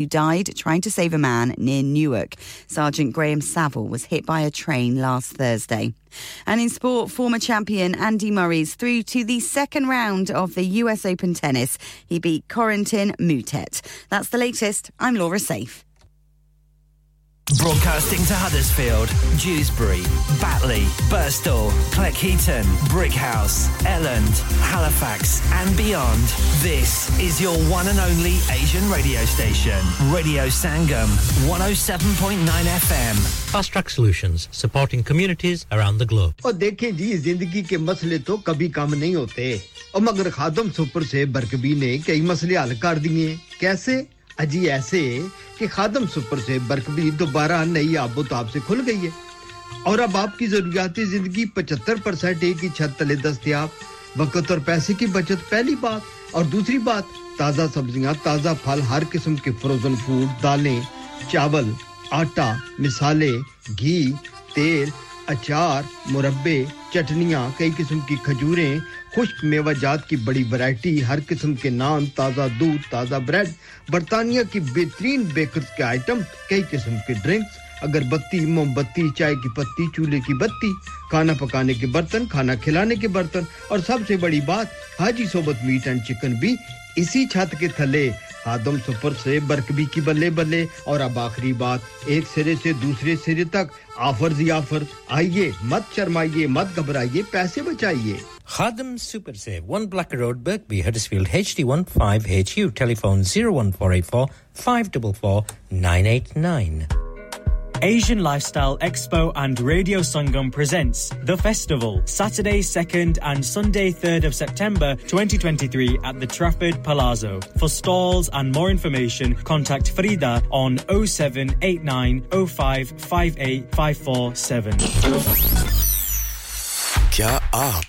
who died trying to save a man near Newark. Sergeant Graham Saville was hit by a train last Thursday. And in sport, former champion Andy Murray's through to the second round of the US Open tennis. He beat Corentin Moutet. That's the latest. I'm Laura Safe. Broadcasting to Huddersfield, Dewsbury, Batley, Burstall, Cleckheaton, Brickhouse, Elland, Halifax, and beyond. This is your one and only Asian radio station, Radio Sangam, 107.9 FM. Fast Track Solutions, supporting communities around the globe. और देखें जी जिंदगी के मसले तो कभी कम नहीं होते और मगर खादम सुपर से बरकबी ने कई मसले हल कर दिए कैसे अजी ऐसे कि खादम सुपर से बरकबी दोबारा नई आबोताब से खुल गई है। और अब आपकी जरूरियाती ज़िंदगी 75 परसेंट एक ही छत तले दस्तियाब वक्त और पैसे की बचत, पहली बात। और दूसरी बात, ताज़ा सब्ज़ियाँ, ताज़ा फल, हर किस्म के फ्रोजन फ़ूड दालें, चावल, आटा, मिसाले, घी, तेल, अचार, मुरब्बे, चटनियाँ, कई किस्म की खजूरें खुश्क मेवाजात की बड़ी वैरायटी हर किस्म के नान, ताज़ा दूध, ताज़ा ब्रेड बरतानिया की बेहतरीन बेकर्स के आइटम कई किस्म के ड्रिंक्स अगरबत्ती मोमबत्ती, चाय की पत्ती, चूल्हे की बत्ती, खाना पकाने के बर्तन, खाना खिलाने के बर्तन, और सबसे बड़ी बात, हाजी सोबत मीट एंड चिकन भी इसी छत के थले। आदम सुपर से बरकबी की बल्ले बल्ले, और अब आखिरी बात, एक सिरे से दूसरे सिरे तक ऑफ़र जी ऑफ़र आइए, मत शर्माइए, मत घबराइए, पैसे बचाइए। Khadam Super Save, 1 Black Road, Birkby, Huddersfield, HD15HU, telephone 01484 544 989. Asian Lifestyle Expo and Radio Sangam presents The Festival, Saturday 2nd and Sunday 3rd of September 2023 at the Trafford Palazzo. For stalls and more information, contact Frida on 0789 05 547. क्या आप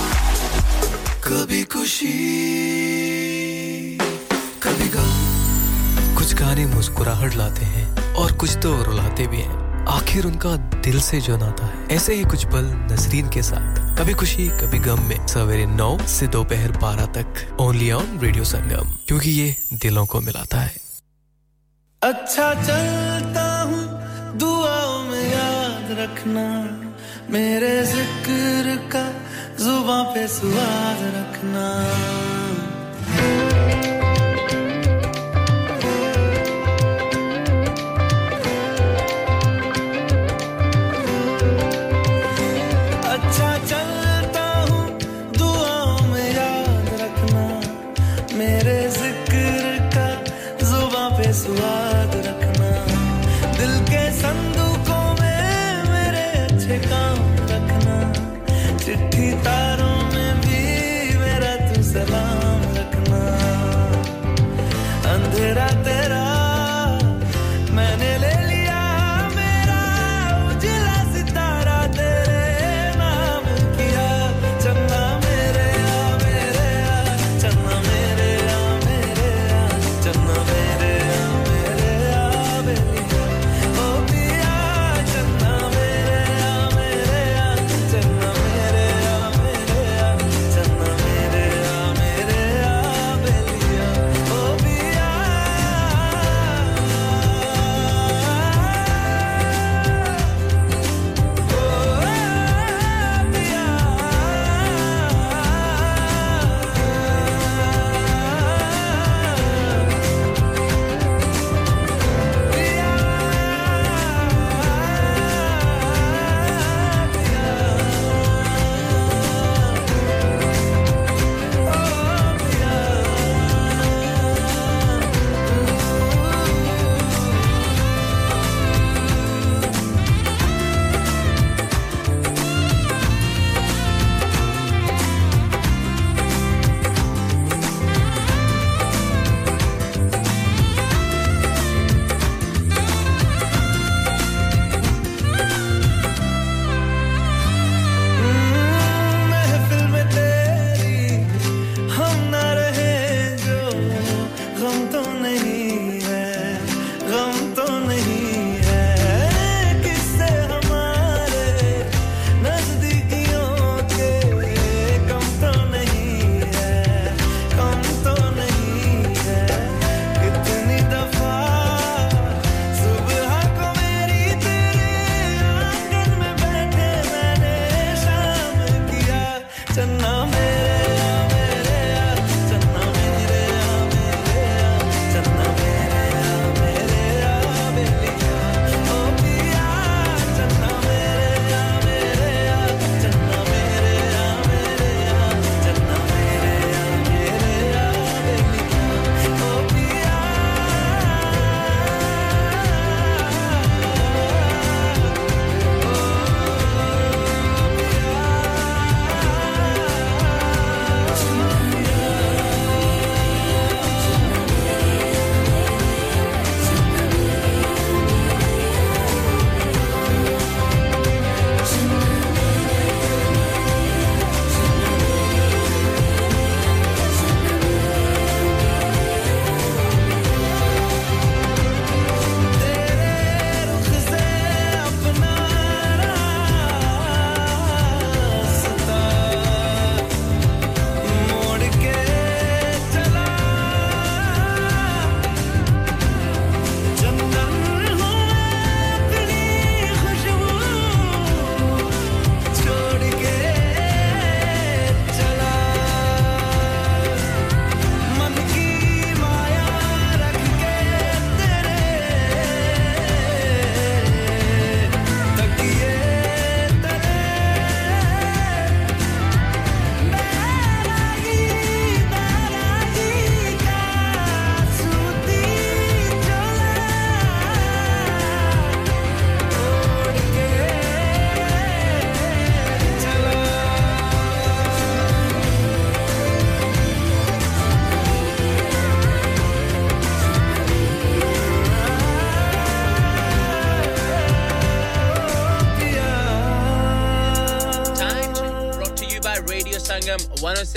कभी खुशी, कभी गम। कुछ गाने मुस्कुराहट लाते हैं और कुछ तो रुलाते भी हैं। आखिर उनका दिल से जो नाता है, ऐसे ही कुछ पल नसरीन के साथ। कभी खुशी, कभी गम में सवेरे नौ से दोपहर बारह तक। ओनली ऑन रेडियो संगम क्योंकि ये दिलों को मिलाता है। अच्छा चलता हूँ, दुआओं में याद रखना। मेरे ज़िक्र का जुबा पे स्वाद रखना।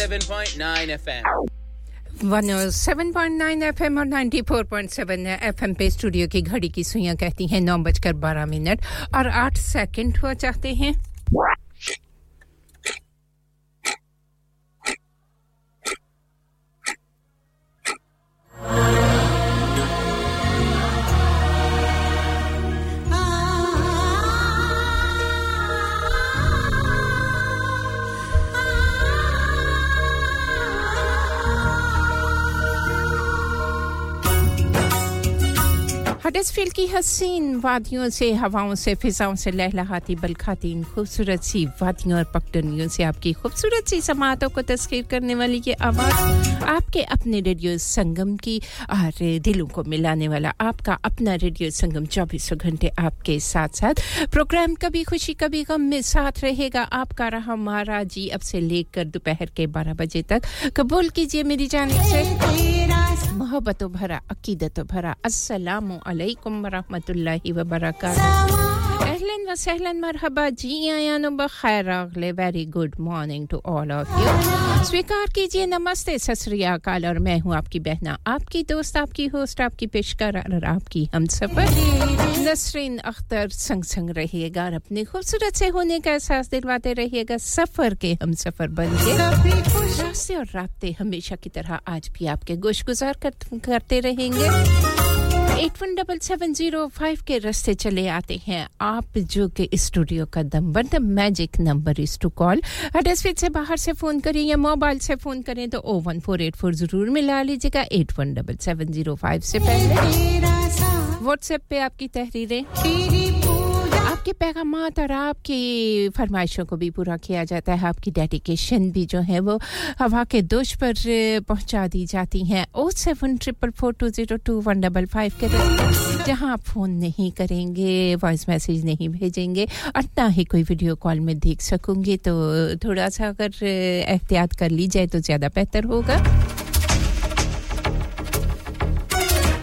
107.9 FM. 107.9 एफएम और 94.7 एफएम पे स्टूडियो की घड़ी की सुइयाँ कहती हैं नौ बजकर बारह मिनट और आठ सेकंड हुआ चाहते हैं हडसफील्ड की हसीन वादियों से, हवाओं से, फिजाओं से लहलहाती, बलखाती, इन खूबसूरत सी वादियों और पगडंडियों से आपकी खूबसूरत सी समातों को तस्खीर करने वाली ये आवाज़, आपके अपने रेडियो संगम की और दिलों को मिलाने वाला आपका अपना रेडियो संगम चौबीसों घंटे आपके साथ साथ प्रोग्राम कभी खुशी, कभी गम में साथ रहेगा आपका रहा महाराज जी। अब से लेकर दोपहर के बारह बजे तक कबूल कीजिए मेरी जानब से। मोहब्बत भरा अकीदत भरा अस्सलाम वालेकुम बरकातहू अहलन व सहलन मरहबा जी आया नो बखैर अगले very good morning to all of स्वीकार कीजिए नमस्ते सत और मैं हूँ आपकी बहना आपकी दोस्त आपकी होस्ट आपकी पेशकार और आपकी हमसफर नसरीन अख्तर संग संग रहिएगा और अपने खूबसूरत से होने का एहसास दिलवाते रहिएगा सफ़र के हम सफ़र बन के रास्ते और रास्ते हमेशा की तरह आज भी आपके गोश गुजार कर, करते रहेंगे eight one double seven zero five के रास्ते चले आते हैं। आप जो कि स्टूडियो का number the magic number is to call Huddersfield से बाहर से फ़ोन करें या मोबाइल से फ़ोन करें तो ओ वन फोर एट फोर ज़रूर मिला लीजिएगा eight one double seven zero five से पहले। व्हाट्सएप पे आपकी तहरीरें। आपके पैगाम और आपकी फरमाइशों को भी पूरा किया जाता है, आपकी डेडिकेशन भी जो है वो हवा के दोष पर पहुँचा दी जाती हैं। ओ seven triple four two zero two one double five के जहाँ आप फ़ोन नहीं करेंगे वॉइस मैसेज नहीं भेजेंगे, और ना ही कोई वीडियो कॉल में देख सकूँगी तो थोड़ा सा अगर एहतियात कर ली जाए तो ज़्यादा बेहतर होगा।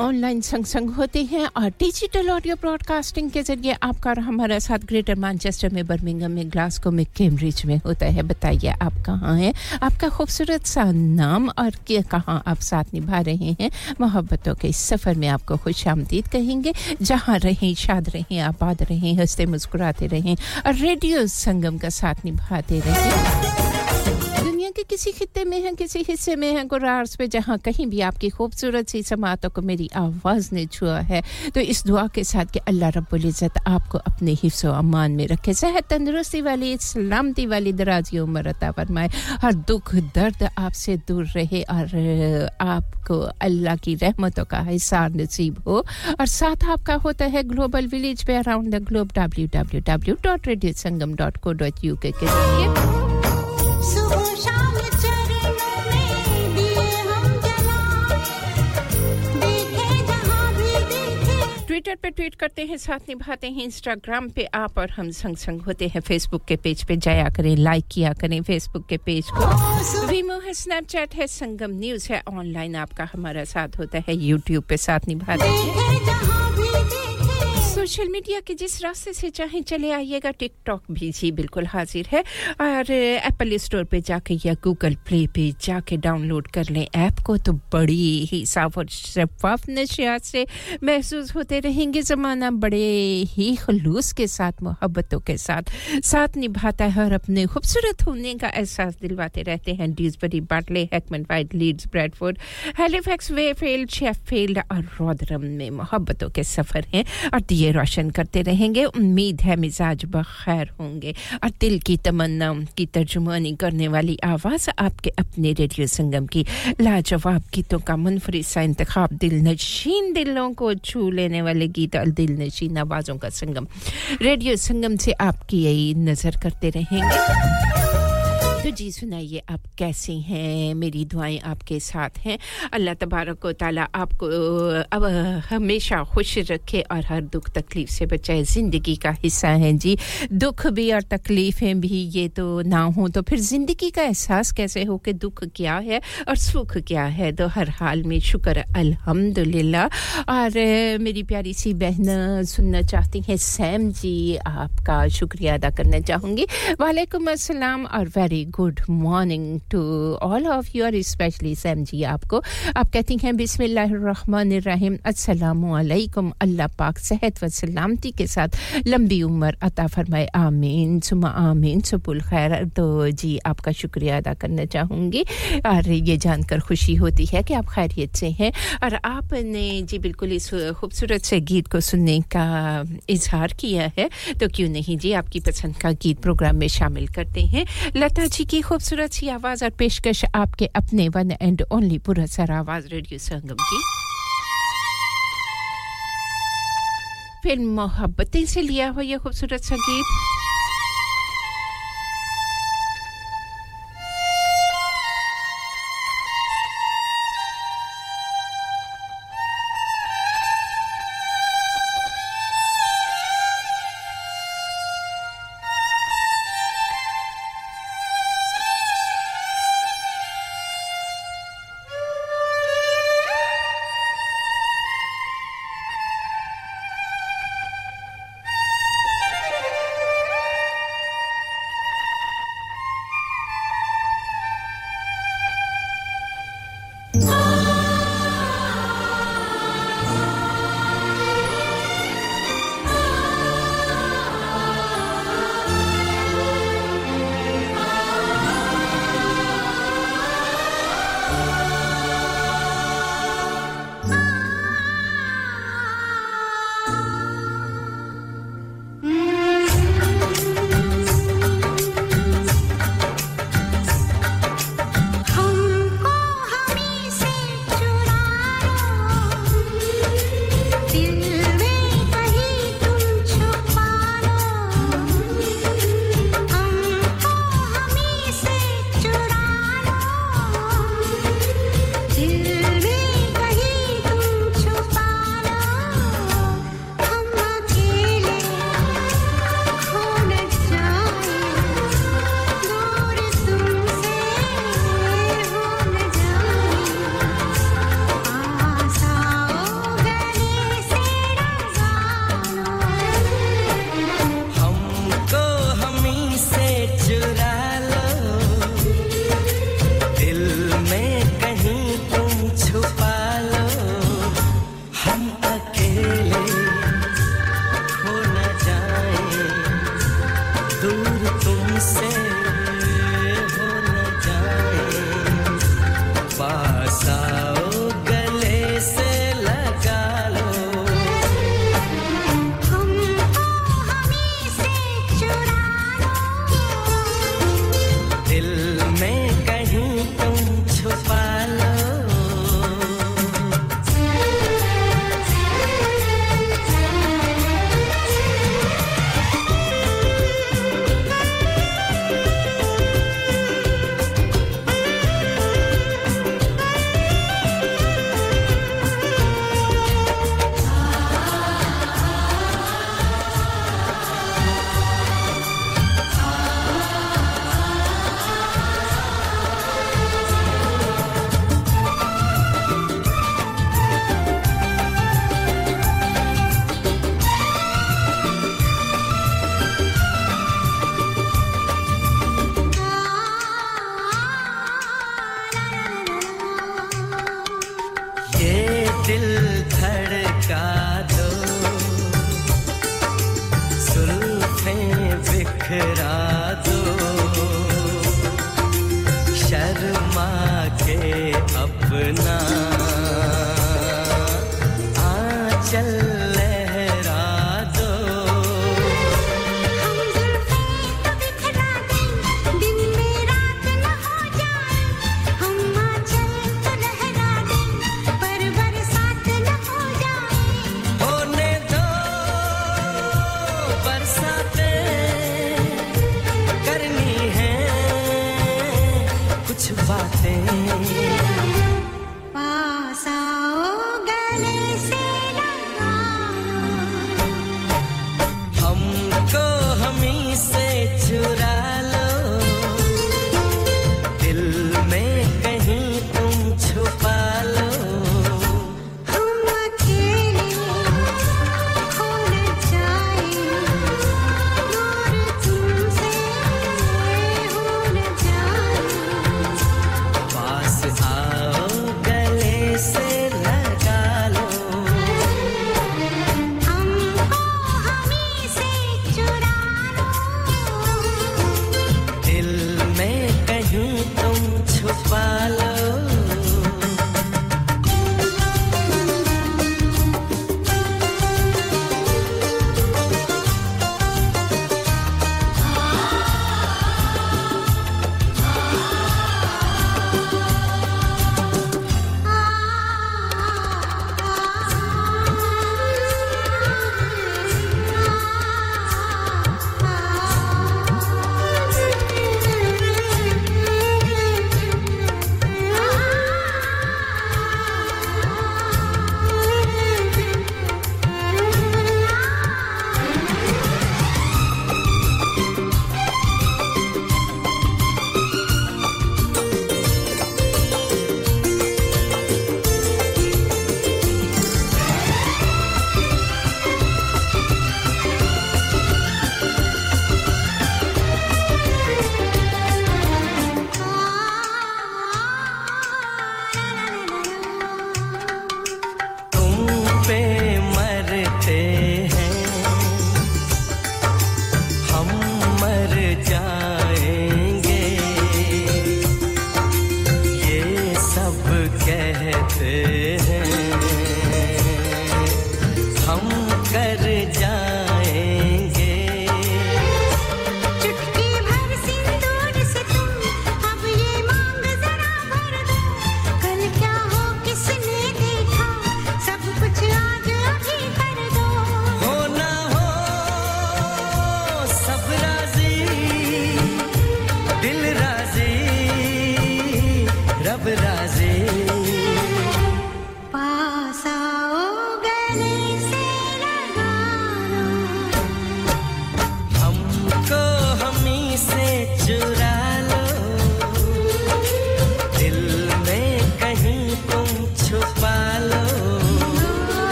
ऑनलाइन संग संग होते हैं और डिजिटल ऑडियो ब्रॉडकास्टिंग के ज़रिए आपका और हमारा साथ ग्रेटर मैनचेस्टर में बर्मिंगम में ग्लासको में कैम्ब्रिज में होता है। बताइए आप कहाँ हैं? आपका खूबसूरत सा नाम और कहाँ आप साथ निभा रहे हैं? मोहब्बतों के इस सफ़र में आपको खुश आमदीद कहेंगे। जहाँ रहें, शाद रहें, आबाद रहें, हँसते मुस्कुराते रहें और रेडियो संगम का साथ निभाते रहें। दुनिया के किसी खत्े में है, किसी हिस्से में है। गुरार्स पे जहाँ कहीं भी आपकी खूबसूरत सी समातों को मेरी आवाज़ ने छुआ है तो इस दुआ के साथ कि अल्लाह रब्बुल इज़्ज़त आपको अपने हिफ्स अमान में रखे, सेहत तंदुरुस्ती वाली, सलामती वाली दराजी उम्र अता फरमाए। हर दुख, दर्द आपसे दूर रहे और आपको अल्लाह की रहमतों का हिसार नसीब हो। और साथ आपका होता है ग्लोबल विलेज पे around the globe, W W W dot radio Sangam dot co dot U K Twitter पे ट्वीट करते हैं, साथ निभाते हैं। इंस्टाग्राम पे आप और हम संग संग होते हैं। फेसबुक के पेज पे जाया करें, लाइक किया करें फेसबुक के पेज को। वीमो है स्नैपचैट है, संगम न्यूज़ है। ऑनलाइन आपका हमारा साथ होता है, यूट्यूब पे साथ निभाते हैं। सोशल मीडिया के जिस रास्ते से चाहें चले आइएगा, टिकटॉक भी जी बिल्कुल हाजिर है। और एप्पल स्टोर पे जाके या गूगल प्ले पे जाके डाउनलोड कर लें ऐप को तो बड़ी ही साफ़ और शफाफ नशियात से महसूस होते रहेंगे। ज़माना बड़े ही खलूस के साथ, मोहब्बतों के साथ साथ निभाता है और अपने खूबसूरत होने का एहसास दिलवाते रहते हैं। Dewsbury Batley Hackman, white, Leeds, Bradford, Halifax, Wakefield, Sheffield और रोदरम में मोहब्बतों के सफ़र हैं। और दिए रोशन करते रहेंगे। उम्मीद है मिजाज बखैर होंगे। और दिल की तमन्ना की तर्जुमानी करने वाली आवाज़ आपके अपने रेडियो संगम की लाजवाब गीतों का मुनफरद सा इंतखब। दिल नशीन दिलों को छू लेने वाले गीत और दिल नशीन आवाज़ों का संगम। रेडियो संगम से आपकी यही नज़र करते रहेंगे। तो जी सुनाइए, आप कैसे हैं? मेरी दुआएँ आपके साथ हैं। अल्लाह तबारक ताली आपको अब हमेशा खुश रखे और हर दुख तकलीफ़ से बचाए। ज़िंदगी का हिस्सा हैं जी। दुख भी और तकलीफ़ें भी, ये तो ना हो तो फिर ज़िंदगी का एहसास कैसे हो कि दुख क्या है और सुख क्या है? तो हर हाल में शुक्र, अल्हम्दुलिल्लाह। और मेरी प्यारी सी बहन, सुनना चाहती हैं, सैम जी, आपका शुक्रिया अदा करना चाहूँगी। वालेकुम अस्सलाम और very good morning to all of you और स्पेशली सैम जी आपको। आप कहती हैं अस्सलाम वालेकुम अल्लाह पाक सेहत व सलामती के साथ लंबी उम्र अता फरमाए, आमीन सुमा आमीन, सुबुल खैर। तो जी, आपका शुक्रिया अदा करना चाहूँगी। और ये जानकर खुशी होती है कि आप खैरियत से हैं। और आपने जी बिल्कुल इस खूबसूरत से गीत को सुनने का इजहार किया है तो क्यों नहीं जी, आपकी पसंद का गीत प्रोग्राम में शामिल करते हैं। लता जी की खूबसूरत सी आवाज़ और पेशकश आपके अपने वन एंड ओनली पुरसर आवाज़ रेडियो संगम की। फ़िल्म मोहब्बतें से लिया हुआ यह खूबसूरत सा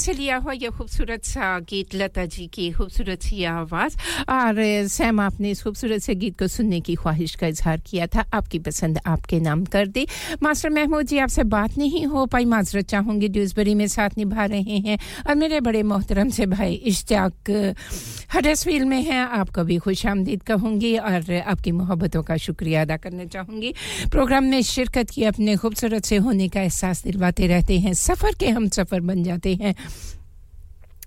से लिया हुआ ये खूबसूरत सा गीत, लता जी की खूबसूरत सी आवाज़। और सैम, आपने इस खूबसूरत से गीत को सुनने की ख्वाहिश का इजहार किया था। आपकी पसंद, आपके नाम कर दी। मास्टर महमूद जी, आपसे बात नहीं हो पाई। माजरत चाहूँगी ड्यूसबरी में साथ निभा रहे हैं। और मेरे बड़े मोहतरम से भाई इश्तियाक हडसफील में हैं। आपका भी खुश आमदीद कहूँगी और आपकी मोहब्बतों का शुक्रिया अदा करना चाहूँगी। प्रोग्राम में शिरकत की अपने खूबसूरत से होने का एहसास दिलवाते रहते हैं। सफ़र के हम सफ़र बन जाते हैं।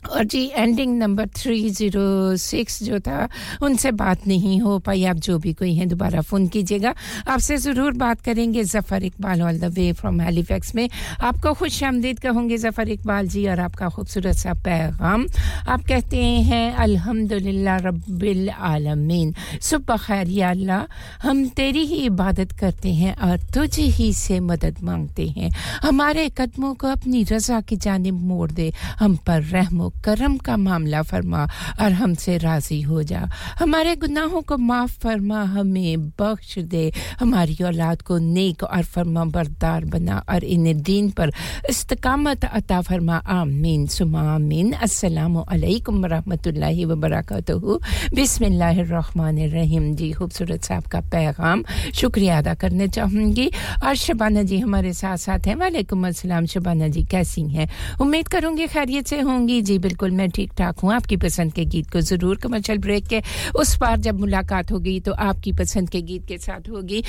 और जी ending number three zero six जो था, उनसे बात नहीं हो पाई। आप जो भी कोई हैं, दोबारा फ़ोन कीजिएगा। आपसे ज़रूर बात करेंगे Zafar Iqbal all the way from Halifax में। आपको खुश आमदीद कहूँगे ज़फ़र इकबाल जी और आपका खूबसूरत सा पैगाम। आप कहते हैं, अल्हम्दुलिल्लाह रब्बिल आलमीन। सुबह खैर, या अल्लाह, हम तेरी ही इबादत करते हैं और तुझ ही से मदद मांगते हैं। हमारे कदमों को अपनी रज़ा की जानब मोड़ दे। हम पर रहमो करम का मामला फरमा और हमसे राज़ी हो जा। हमारे गुनाहों को माफ़ फरमा, हमें बख्श दे। हमारी औलाद को नेक और फरमा बरदार बना और इन्हें दीन पर इस्तकामत अता फरमा। आमीन। सुमा आमीन। अस्सलाम वालेकुम रहमतुल्लाहि व बरकातहू बिस्मिल्लाहिर्रहमानिर्रहीम। जी, खूबसूरत साहब का पैगाम शुक्रिया अदा करना चाहूँगी। और शबाना जी हमारे साथ साथ हैं। वालेकुम अस्सलाम। शबाना जी, कैसी हैं? उम्मीद करूँगी खैरियत से होंगी। जी बिल्कुल मैं ठीक ठाक हूँ। आपकी पसंद के गीत को ज़रूर कमर्शियल ब्रेक के उस बार जब मुलाकात होगी तो आपकी पसंद के गीत के साथ होगी।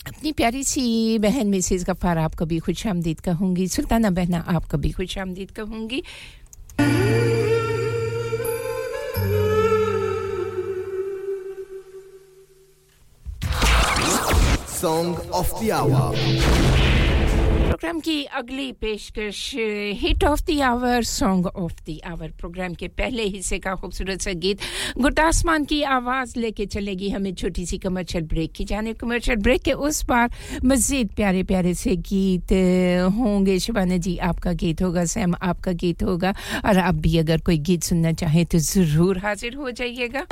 अपनी प्यारी सी बहन मिसेज गफ़ार आपको भी खुश आमदीद कहूँगी? सुल्ताना बहना आपको भी खुश आमदीद कहूँगी? Song of the Hour. Program की अगली पेशकश hit of the hour song of the hour program के पहले हिस्से का खूबसूरत सा गीत गुरदासमान की आवाज़ लेके चलेगी हमें छोटी सी कमर्शियल ब्रेक की जाने। कमर्शियल ब्रेक के उस पार मज़ीद प्यारे प्यारे से गीत होंगे। शिवाना जी, आपका गीत होगा, सैम, आपका गीत होगा। और आप भी अगर कोई गीत सुनना चाहें तो ज़रूर हाजिर हो जाइएगा।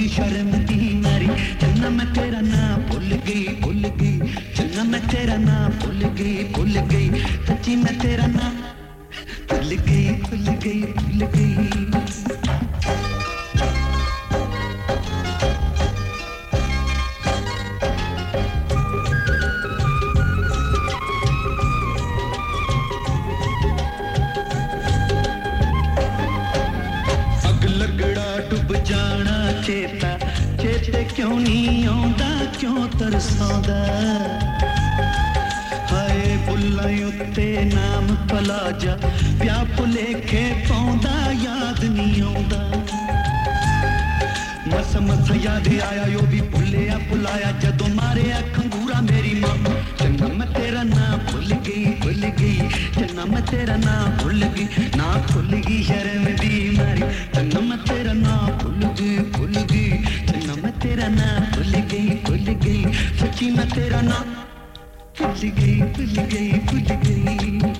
भुल शर्म दी मारी। चन्ना मैं तेरा नाम भूल गई भूल गई। चन्ना मैं तेरा नाम भूल गई भूल गई। सच्ची मैं तेरा नाम भूल गई भूल गई। चेता, चेते क्यों नहीं आता क्यों तरसौदा? हाय बुल्ला उत्ते नाम भला जा प्या भुले खेतौदा याद नहीं आता मस मस याद आया, यो भी भुलिया भुलाया मारे खंगूरा मेरी माँ। चंगा तेरा भुल गई भुल गई चंगा तेरा ना भुल गई ना भुल गई, शर्म दी मैं तेरा नाम भुल गई भुल गई भुल गई।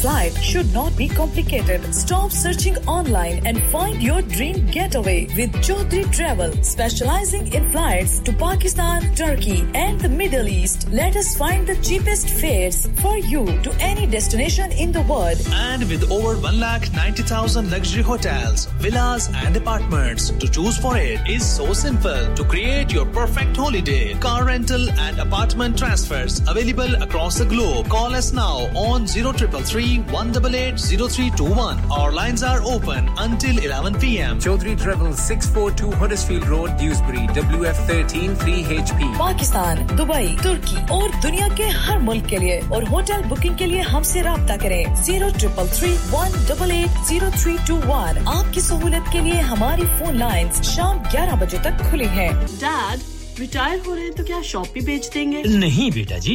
flight should not be complicated. Stop searching online and find your dream getaway with Chaudhary Travel, specializing in flights to Pakistan, Turkey, and the Middle East. Let us find the cheapest fares for you to any destination in the world. And with over 1,90,000 luxury hotels, villas, and apartments to choose for it is so simple to create your perfect holiday. Car rental and apartment transfers available across the globe. Call us now on 0333 188 0321. Our lines are open until 11 p.m. Chaudhary Travel 642 Huddersfield Road, Dewsbury, WF13 3HP. Pakistan Dubai तुर्की और दुनिया के हर मुल्क के लिए और hotel booking के लिए हमसे रब्ता करें zero triple three one double eight zero three two one आपकी सहूलत के लिए हमारी फ़ोन लाइंस शाम 11 बजे तक खुली हैं। डैड रिटायर हो रहे हैं तो क्या शॉप भी बेच देंगे नहीं बेटा जी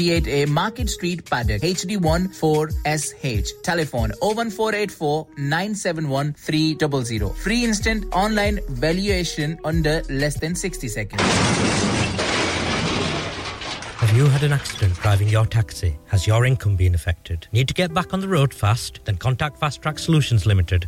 58A uh, Market Street, Paddock, HD One Four SH. Telephone 01484 971 Free instant online valuation under less than 60 seconds. Have you had an accident driving your taxi? Has your income been affected? Need to get back on the road fast? Then contact Fast Track Solutions Limited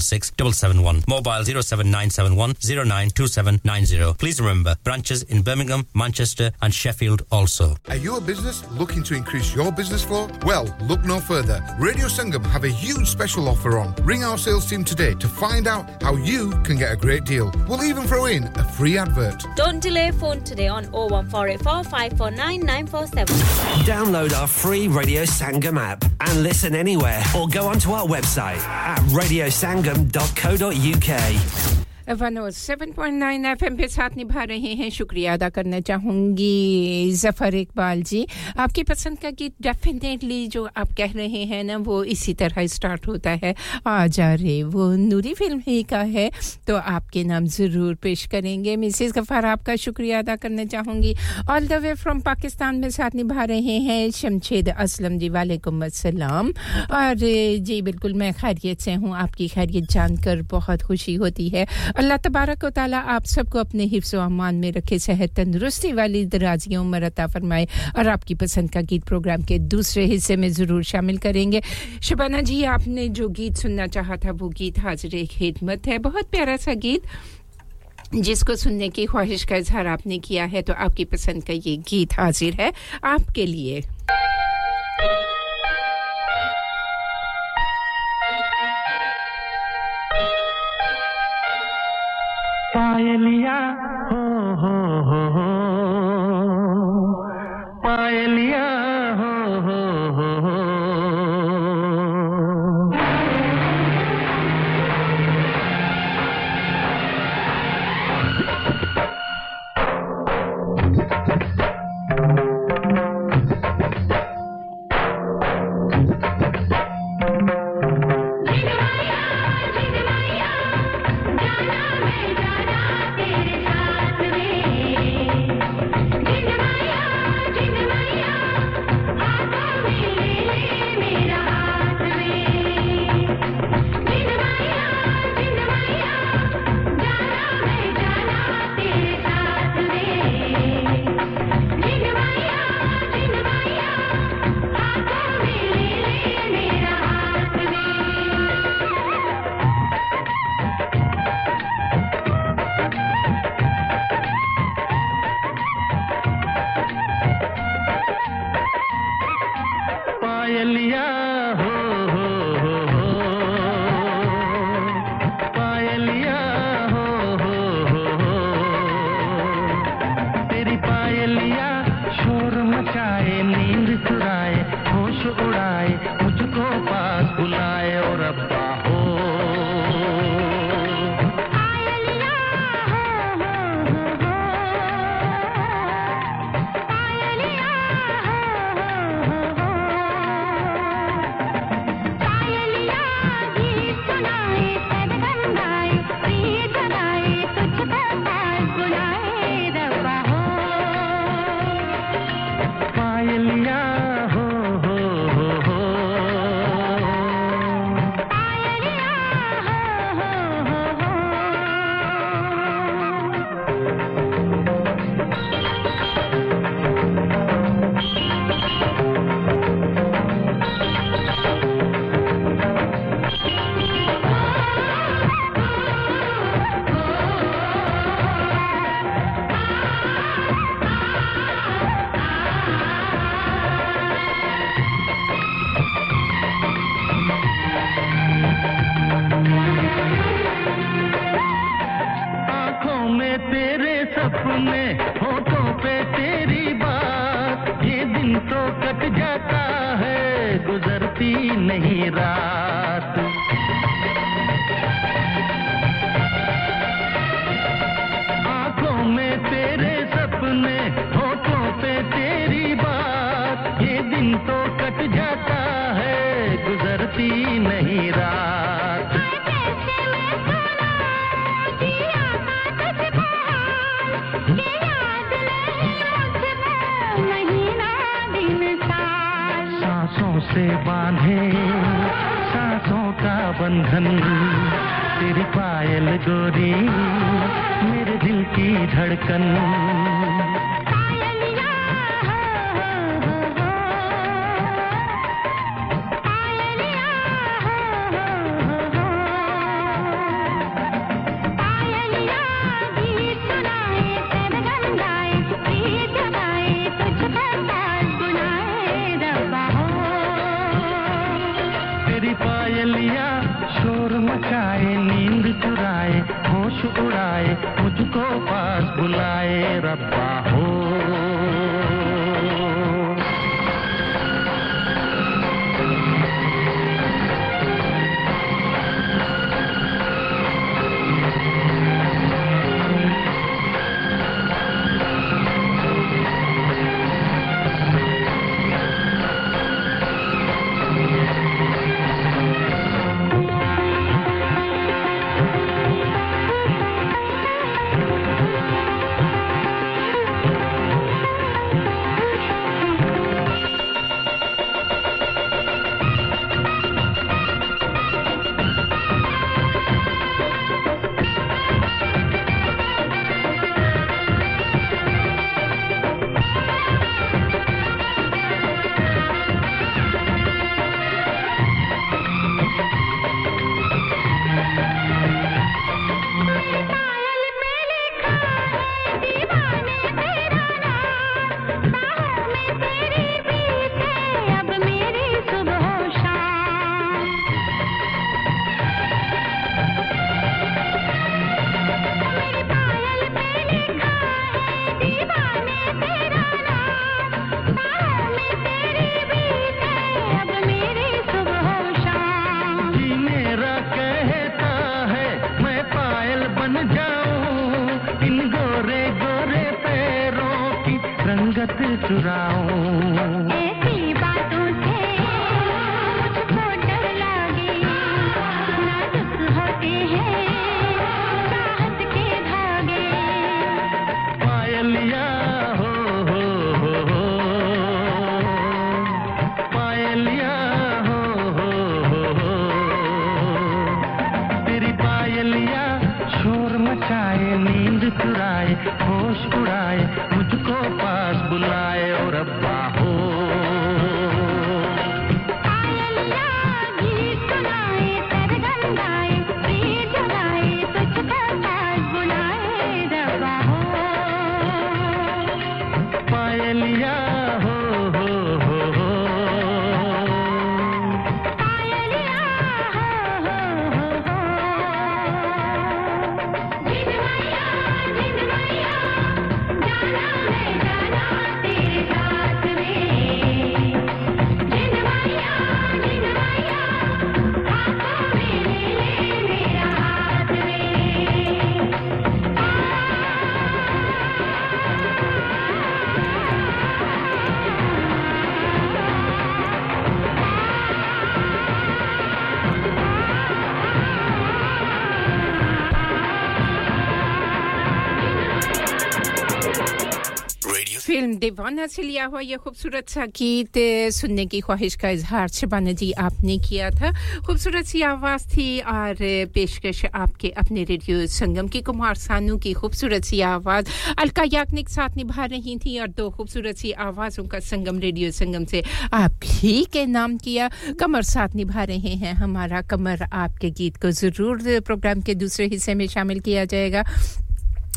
466 771. Mobile 07971 092790. Please remember, branches in Birmingham, Manchester and Sheffield also. Are you a business looking to increase your business flow? Well, look no further. Radio Sangam have a huge special offer on. Ring our sales team today to find out how you can get a great deal. We'll even throw in a free advert. Don't delay phone today on 01484 549 947. Download our free Radio Sangam app and listen anywhere or go onto our website at radio Nottingham.co.uk. radiosangam.co.uk. 107.9 FM पे साथ निभा रहे हैं। शुक्रिया अदा करना चाहूँगी। जफ़र इकबाल जी, आपकी पसंद का गीत डेफिनेटली जो आप कह रहे हैं ना, वो इसी तरह स्टार्ट होता है। आ जा रे, वो नूरी फ़िल्म ही का है। तो आपके नाम ज़रूर पेश करेंगे। मिसेस गफ़ार, आपका शुक्रिया अदा करना चाहूँगी। All the way from Pakistan में साथ निभा रहे हैं शमशेद असलम जी। वालेकुम अस्सलाम। और जी, बिल्कुल मैं खैरियत से हूँ। आपकी खैरियत जानकर बहुत खुशी होती है। अल्लाह तबारक व ताला आप सबको अपने हिफ्स अमान में रखे, सेहत तंदुरुस्ती वाली दराजियों उम्र अता फरमाए और आपकी पसंद का गीत प्रोग्राम के दूसरे हिस्से में ज़रूर शामिल करेंगे। शबाना जी, आपने जो गीत सुनना चाहा था, वो गीत हाजिर खिदमत है। बहुत प्यारा सा गीत, जिसको सुनने की ख्वाहिश का इजहार आपने किया है तो आपकी पसंद का ये गीत हाजिर है। आपके लिए पायलिया हो हो हो हो। पायलिया दीवाना से लिया हुआ यह खूबसूरत सा गीत सुनने की ख्वाहिश का इजहार शबाना जी आपने किया था। खूबसूरत सी आवाज़ थी और पेशकश आपके अपने रेडियो संगम की कुमार सानू की खूबसूरत सी आवाज़ अलका याग्निक साथ निभा रही थी और दो खूबसूरत सी आवाज़ों का संगम, रेडियो संगम से आप ही के नाम किया। कमर साथ निभा रहे हैं हमारा कमर। आपके गीत को ज़रूर प्रोग्राम के दूसरे हिस्से में शामिल किया जाएगा।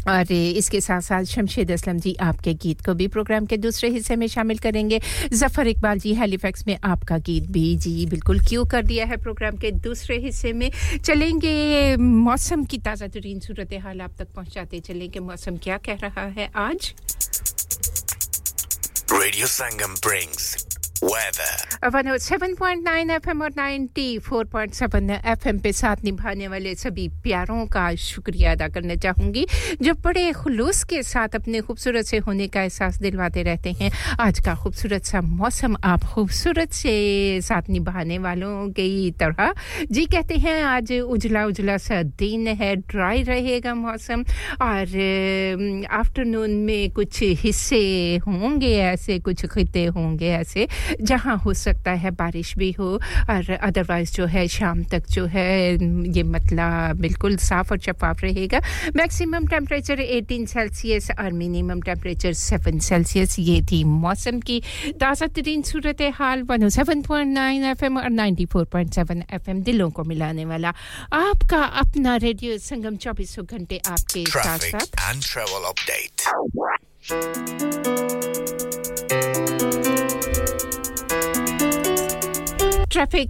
और इसके साथ साथ शमशेद असलम जी आपके गीत को भी प्रोग्राम के दूसरे हिस्से में शामिल करेंगे। जफ़र इकबाल जी, हेलीफैक्स में आपका गीत भी जी बिल्कुल क्यों कर दिया है प्रोग्राम के दूसरे हिस्से में। चलेंगे, मौसम की ताज़ा तरीन सूरत हाल आप तक पहुंचाते चलेंगे। मौसम क्या कह रहा है आज? Radio Sangam brings Weather. 107.9 FM और 94.7 FM पे साथ निभाने वाले सभी प्यारों का शुक्रिया अदा करना चाहूँगी। जो बड़े खुलूस के साथ अपने खूबसूरत से होने का एहसास दिलवाते रहते हैं, आज का खूबसूरत सा मौसम आप खूबसूरत से साथ निभाने वालों की तरह। जी कहते हैं, आज उजला उजला सा दिन है ड्राई रहेगा मौसम और आफ्टरनून में कुछ हिस्से होंगे ऐसे, कुछ खिते होंगे ऐसे। जहाँ हो सकता है बारिश भी हो और अदरवाइज़ जो है शाम तक जो है ये मतला बिल्कुल साफ़ और शफाफ रहेगा। मैक्सिमम टेम्परेचर 18 सेल्सियस और मिनिमम टेम्परेचर 7 सेल्सियस ये थी मौसम की ताज़ा तरीन सूरत हाल one seven point nine F M और ninety four point seven F M दिलों को मिलाने वाला आपका अपना रेडियो संगम चौबीसों घंटे आपके साथ साथ। And travel update traffic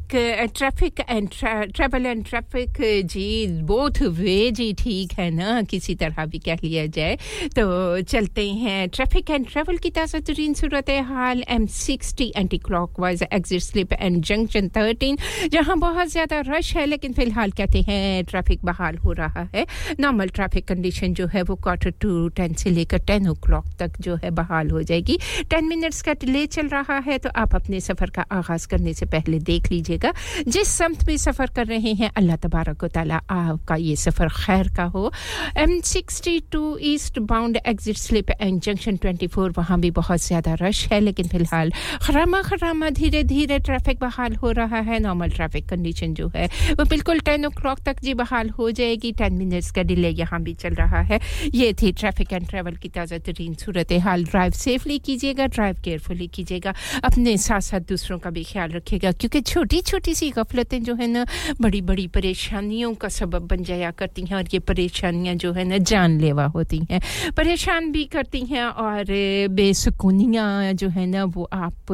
traffic and travel and traffic ji both way जी ठीक है ना? किसी तरह भी कह लिया जाए तो चलते हैं। ट्रैफ़िक एंड ट्रैवल की ताज़ा तरीन सूरत हाल M sixty anticlockwise exit slip and junction thirteen जहाँ बहुत ज़्यादा रश है, लेकिन फ़िलहाल कहते हैं ट्रैफ़िक बहाल हो रहा है। नॉर्मल ट्रैफ़िक कंडीशन जो है वो क्वार्टर टू टेन से लेकर टेन ओ क्लॉक तक जो है बहाल हो जाएगी। टेन मिनट्स का डिले चल रहा है तो आप अपने सफ़र का आगाज़ करने से पहले देख लीजिएगा। जिस समत में सफ़र कर रहे हैं, अल्लाह तबारक ताला आपका ये सफ़र खैर का हो। M sixty two eastbound exit slip and junction twenty four वहाँ भी बहुत ज़्यादा रश है, लेकिन फ़िलहाल खरामा खरामा धीरे धीरे ट्रैफ़िक बहाल हो रहा है। नॉर्मल ट्रैफ़िक कंडीशन जो है, वो बिल्कुल टेन ओ तक जी बहाल हो जाएगी। टेन मिनट्स का डिले यहाँ भी चल रहा है। ये थी ट्रैफ़िक एंड ट्रैवल की ताज़ा तरीन सूरत हाल। ड्राइव सेफली कीजिएगा ड्राइव केयरफुली कीजिएगा। अपने साथ साथ दूसरों का भी ख्याल रखिएगा, क्योंकि छोटी छोटी सी गफलतें जो है ना बड़ी बड़ी परेशानियों का सबब बन जाया करती हैं और ये परेशानियाँ जो है ना, जानलेवा होती हैं। परेशान भी करती हैं और बेसकूनियाँ जो है ना, वो आप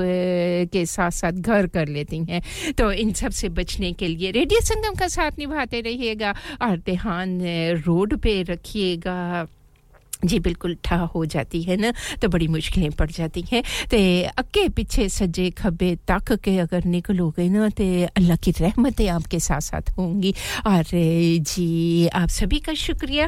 के साथ साथ घर कर लेती हैं। तो इन सबसे बचने के लिए रेडियो संगम का साथ निभाते रहिएगा और ध्यान रोड पे रखिएगा। जी, बिल्कुल ठा हो जाती है ना तो बड़ी मुश्किलें पड़ जाती हैं। तो अक्के पीछे सज्जे खब्बे तक के अगर निकलोगे ना तो अल्लाह की रहमतें आपके साथ साथ होंगी। और जी, आप सभी का शुक्रिया।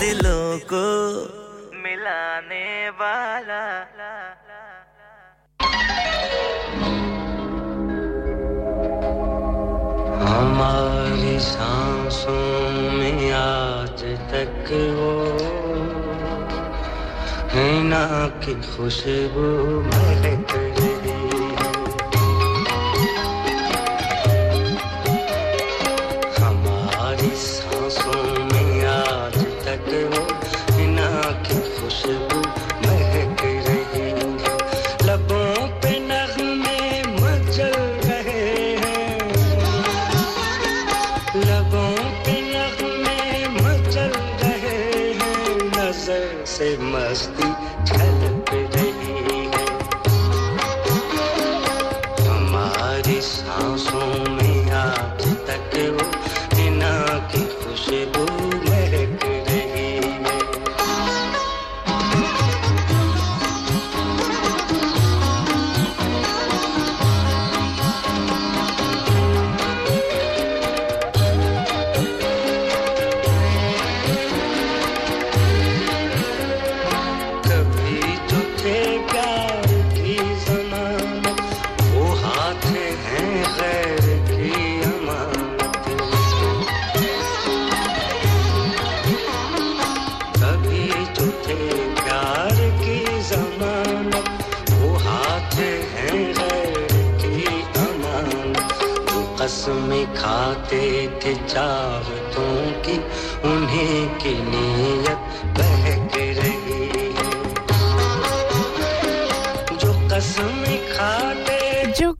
दिलों को मिलाने वाला। हमारी सांसों में आज तक वो है ना की खुशबू महक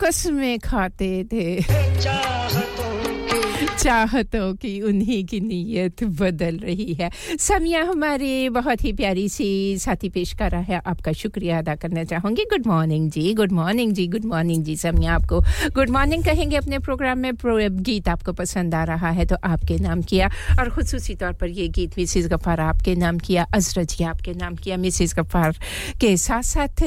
कसमें खाते थे। चाहतों की उन्हीं की नीयत बदल रही है। समिया हमारी बहुत ही प्यारी सी साथी पेश कर रहा है। आपका शुक्रिया अदा करना चाहूँगी। Good morning ji good morning ji good morning ji Samiya आपको। गुड मॉर्निंग कहेंगे अपने प्रोग्राम में। प्रो गीत आपको पसंद आ रहा है तो आपके नाम किया। और खसूसी तौर पर ये गीत मिसिज़ गफ़ार आपके नाम किया। अजरत जी आपके नाम किया मिसिज़ गफ़ार के साथ साथ,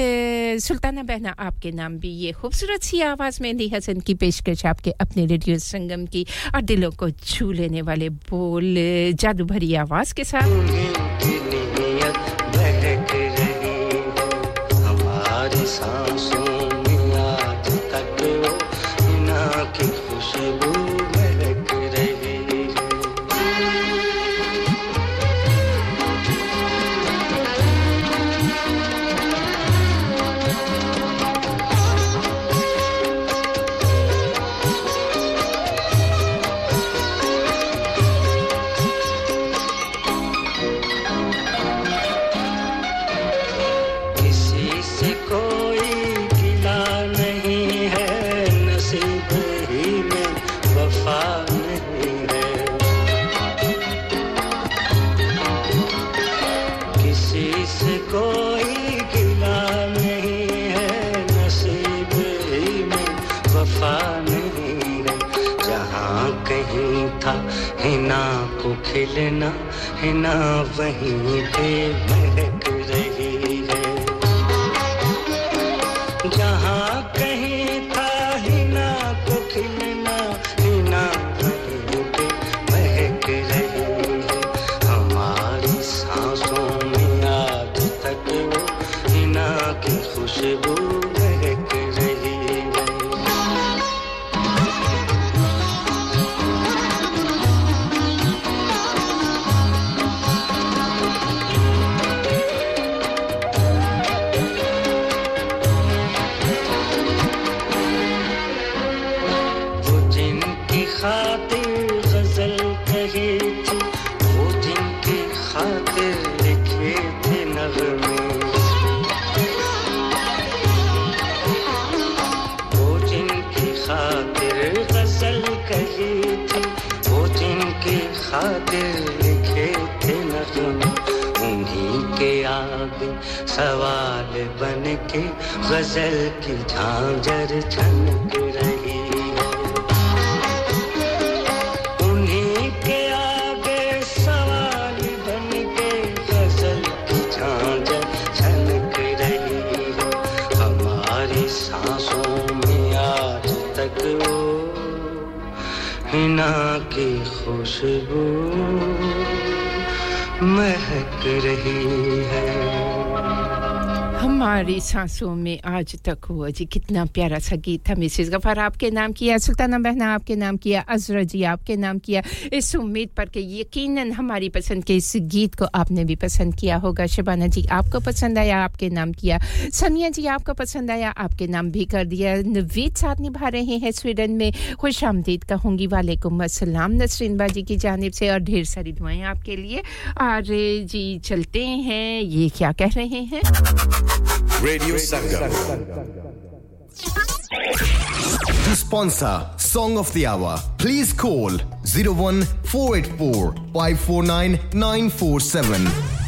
सुल्ताना बहना आपके नाम भी ये खूबसूरत सी आवाज़ में दी हसन की पेशकश आपके अपने रेडियो संगम की। और दिलों को छू लेने वाले बोल जादू भरी आवाज़ के साथ। खिलना है ना वहीं पे सवाल बन के गज़ल की झांझर छनक हमारी सांसों में आज तक हुआ जी। कितना प्यारा सा गीत था, मिसेस गफार। आपके नाम किया, सुल्ताना बहना आपके नाम किया, अजरा जी आपके नाम किया। इस उम्मीद पर कि यकीनन हमारी पसंद के इस गीत को आपने भी पसंद किया होगा। शबाना जी, आपको पसंद आया, आपके नाम किया। समिया जी, आपको पसंद आया, आपके नाम भी कर दिया। नवीद साथ निभा रहे हैं स्वीडन में। खुश आमदीद कहूँगी, वालेकुम असलम नसरीन बाजी की जानब से और ढेर सारी दुआएँ आपके लिए। और जी, चलते हैं। ये क्या कह रहे हैं? Radio Sangam. To sponsor Song of the Hour, please call 01484 549 947.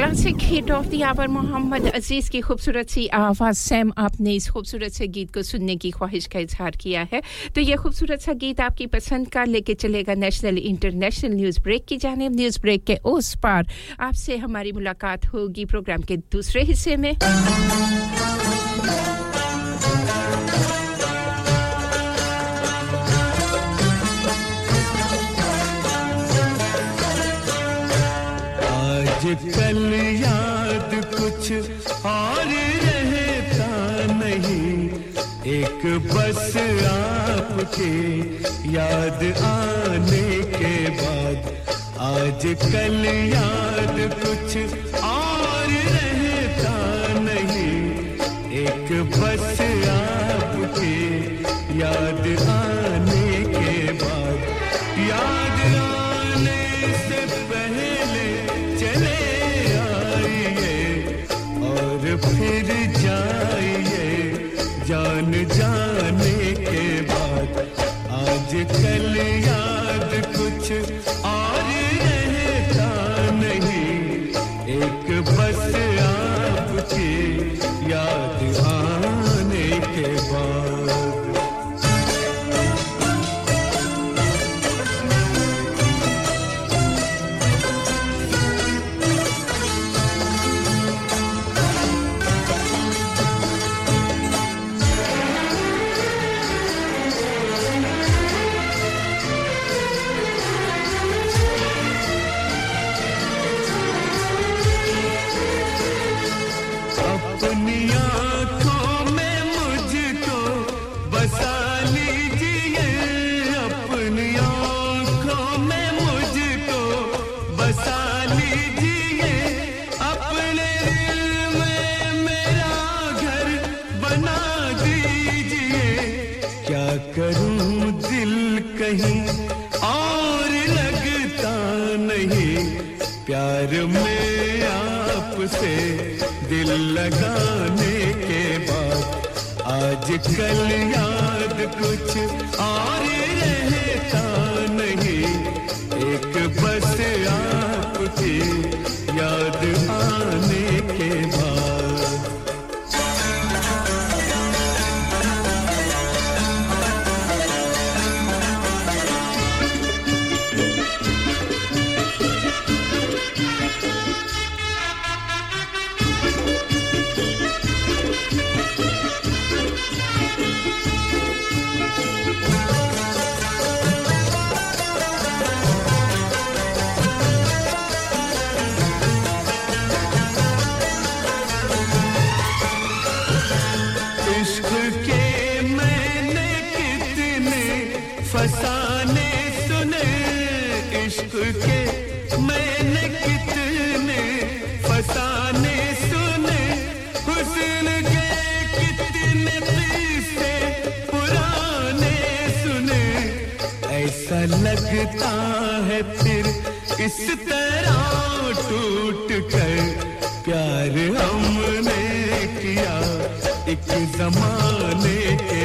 Classic hit of the hour Mohammad Aziz की खूबसूरत सी आवाज़ सैम आपने इस खूबसूरत से गीत को सुनने की ख्वाहिश का इजहार किया है तो यह खूबसूरत सा गीत आपकी पसंद का लेके चलेगा नेशनल इंटरनेशनल न्यूज़ ब्रेक की जानब न्यूज़ ब्रेक के उस पार आपसे हमारी मुलाकात होगी प्रोग्राम के दूसरे हिस्से में कल याद कुछ और रहता नहीं। एक बस आपके याद आने के बाद आज कल याद कुछ और रहता नहीं। एक बस आपकी याद कल याद कुछ इस तरह टूट कर प्यार हमने किया एक जमाने के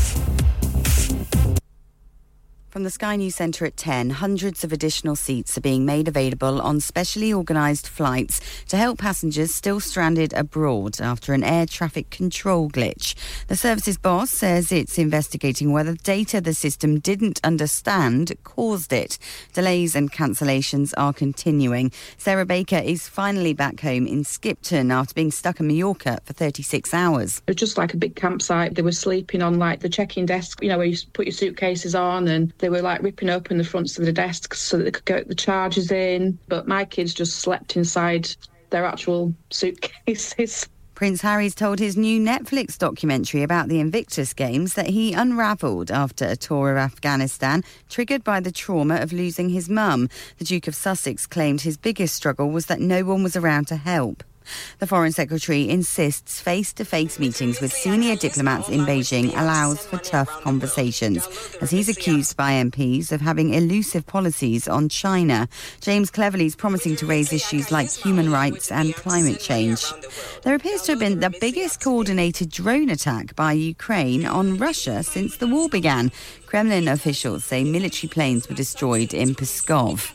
Sky News Centre at 10, hundreds of additional seats are being made available on specially organised flights to help passengers still stranded abroad after an air traffic control glitch. The service's boss says it's investigating whether data the system didn't understand caused it. Delays and cancellations are continuing. Sarah Baker is finally back home in Skipton after being stuck in Mallorca for 36 hours. It was just like a big campsite. They were sleeping on like the check-in desk, you know, where you put your suitcases on, and they were like ripping open the fronts of the desks so that they could get the charges in. But my kids just slept inside their actual suitcases. Prince Harry's told his new Netflix documentary about the Invictus Games that he unravelled after a tour of Afghanistan triggered by the trauma of losing his mum. The Duke of Sussex claimed his biggest struggle was that no one was around to help. The Foreign Secretary insists face to face meetings with senior diplomats in Beijing allows for tough conversations, as he's accused by MPs of having elusive policies on China. James Cleverly is promising to raise issues like human rights and climate change. There appears to have been the biggest coordinated drone attack by Ukraine on Russia since the war began. Kremlin officials say military planes were destroyed in Pskov.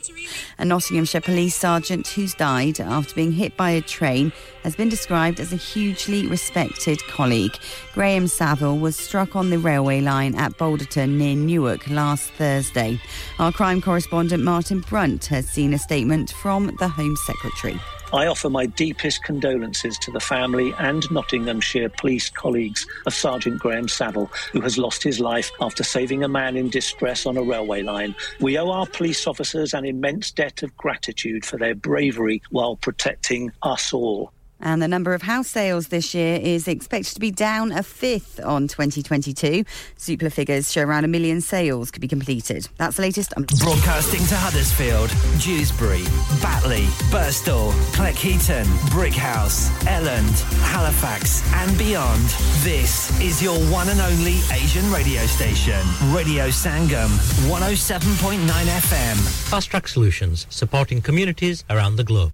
A Nottinghamshire police sergeant who's died after being hit by a train has been described as a hugely respected colleague. Graham Saville was struck on the railway line at Boulderton near Newark last Thursday. Our crime correspondent Martin Brunt has seen a statement from the Home Secretary. I offer my deepest condolences to the family and Nottinghamshire police colleagues of Sergeant Graham Saville, who has lost his life after saving a man in distress on a railway line. We owe our police officers an immense debt of gratitude for their bravery while protecting us all. And the number of house sales this year is expected to be down a fifth on 2022. Zoopla figures show around a million sales could be completed. That's the latest. Broadcasting to Huddersfield, Dewsbury, Batley, Burstall, Cleckheaton, Brickhouse, Elland, Halifax, and beyond. This is your one and only Asian radio station, Radio Sangam, 107.9 FM. Fast Track Solutions, supporting communities around the globe.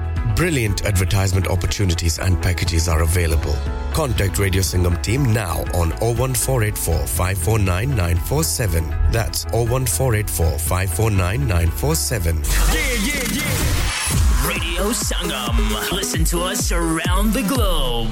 Brilliant advertisement opportunities and packages are available. Contact Radio Singham team now on 01484 549 947. That's 01484 549 947. Yeah, yeah, yeah. Radio Sangam. Listen to us around the globe.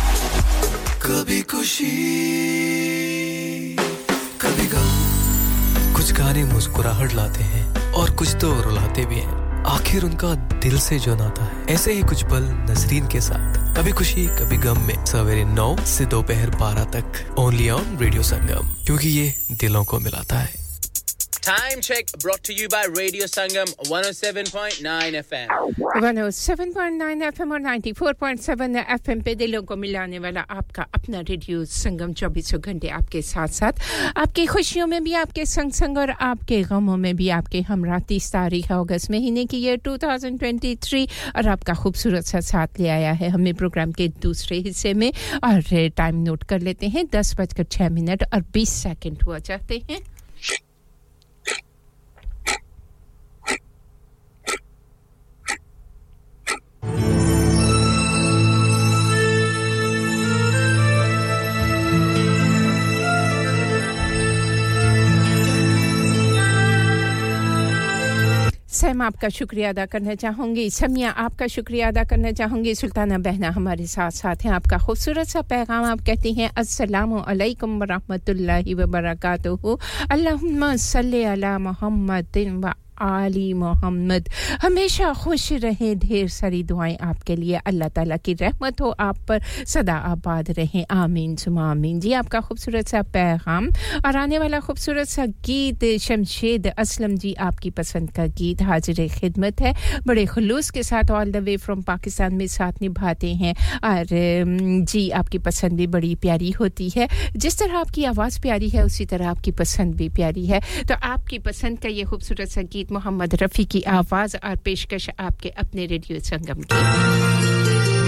कभी खुशी, कभी गम। कुछ गाने मुस्कुराहट लाते हैं और कुछ तो रुलाते भी हैं। आखिर उनका दिल से जो नाता है, ऐसे ही कुछ पल नसरीन के साथ। कभी खुशी, कभी गम में सवेरे नौ से दोपहर बारह तक ओनली ऑन रेडियो संगम क्योंकि ये दिलों को मिलाता है। Time check, brought to you by Radio Sangam 107.9 FM. 107.9 FM और 94.7 FM पे दिलों को मिलाने वाला आपका अपना रेडियो संगम चौबीसों घंटे आपके साथ साथ आपकी खुशियों में भी आपके संग संग और आपके गमों में भी आपके हमरा तीस तारीख अगस्त महीने की ये 2023 और आपका खूबसूरत सा साथ ले आया है हमें प्रोग्राम के दूसरे हिस्से में और टाइम नोट कर लेते हैं दस बजकर छः मिनट और बीस सेकंड हुआ चाहते हैं सैम, आपका शुक्रिया अदा करना चाहूँगी। समिया, आपका शुक्रिया अदा करना चाहूँगी। सुल्ताना बहना हमारे साथ साथ हैं। आपका खूबसूरत सा पैगाम आप कहती हैं, अस्सलाम वालेकुम वरहमतुल्लाहि व बरकातुहू अल्लाहुम्मा सल्ली अला मुहम्मदिन व आली मोहम्मद। हमेशा खुश रहें, ढेर सारी दुआएँ आपके लिए। अल्लाह ताला की रहमत हो आप पर। सदा आबाद रहें। आमीन सुमा आमीन। जी, आपका खूबसूरत सा पैगाम और आने वाला खूबसूरत सा गीत शमशेद असलम जी आपकी पसंद का गीत हाजिर खिदमत है। बड़े खलूस के साथ all the way from Pakistan में साथ निभाते हैं। और जी, आपकी पसंद भी बड़ी प्यारी होती है। जिस तरह आपकी आवाज़ प्यारी है, उसी तरह आपकी पसंद भी प्यारी है। तो आपकी पसंद का ये खूबसूरत सा गीत मोहम्मद रफ़ी की आवाज़ और पेशकश आपके अपने रेडियो संगम की।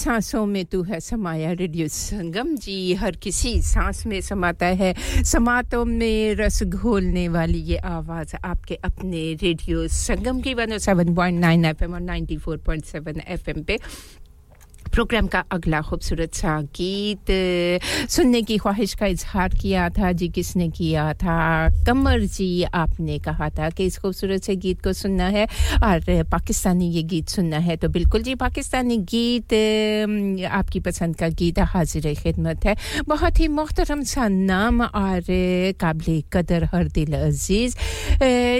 सांसों में तू है समाया रेडियो संगम जी। हर किसी सांस में समाता है। समातों में रस घोलने वाली ये आवाज़ आपके अपने रेडियो संगम की 107.9 एफएम और 94.7 एफएम पे। प्रोग्राम का अगला खूबसूरत सा गीत। सुनने की ख्वाहिश का इजहार किया था जी, किसने किया था? कमर जी, आपने कहा था कि इस खूबसूरत से गीत को सुनना है और पाकिस्तानी ये गीत सुनना है तो बिल्कुल जी, पाकिस्तानी गीत आपकी पसंद का गीत हाजिर खिदमत है। बहुत ही मोहतरम सा नाम और काबिल कदर, हर दिल अज़ीज़।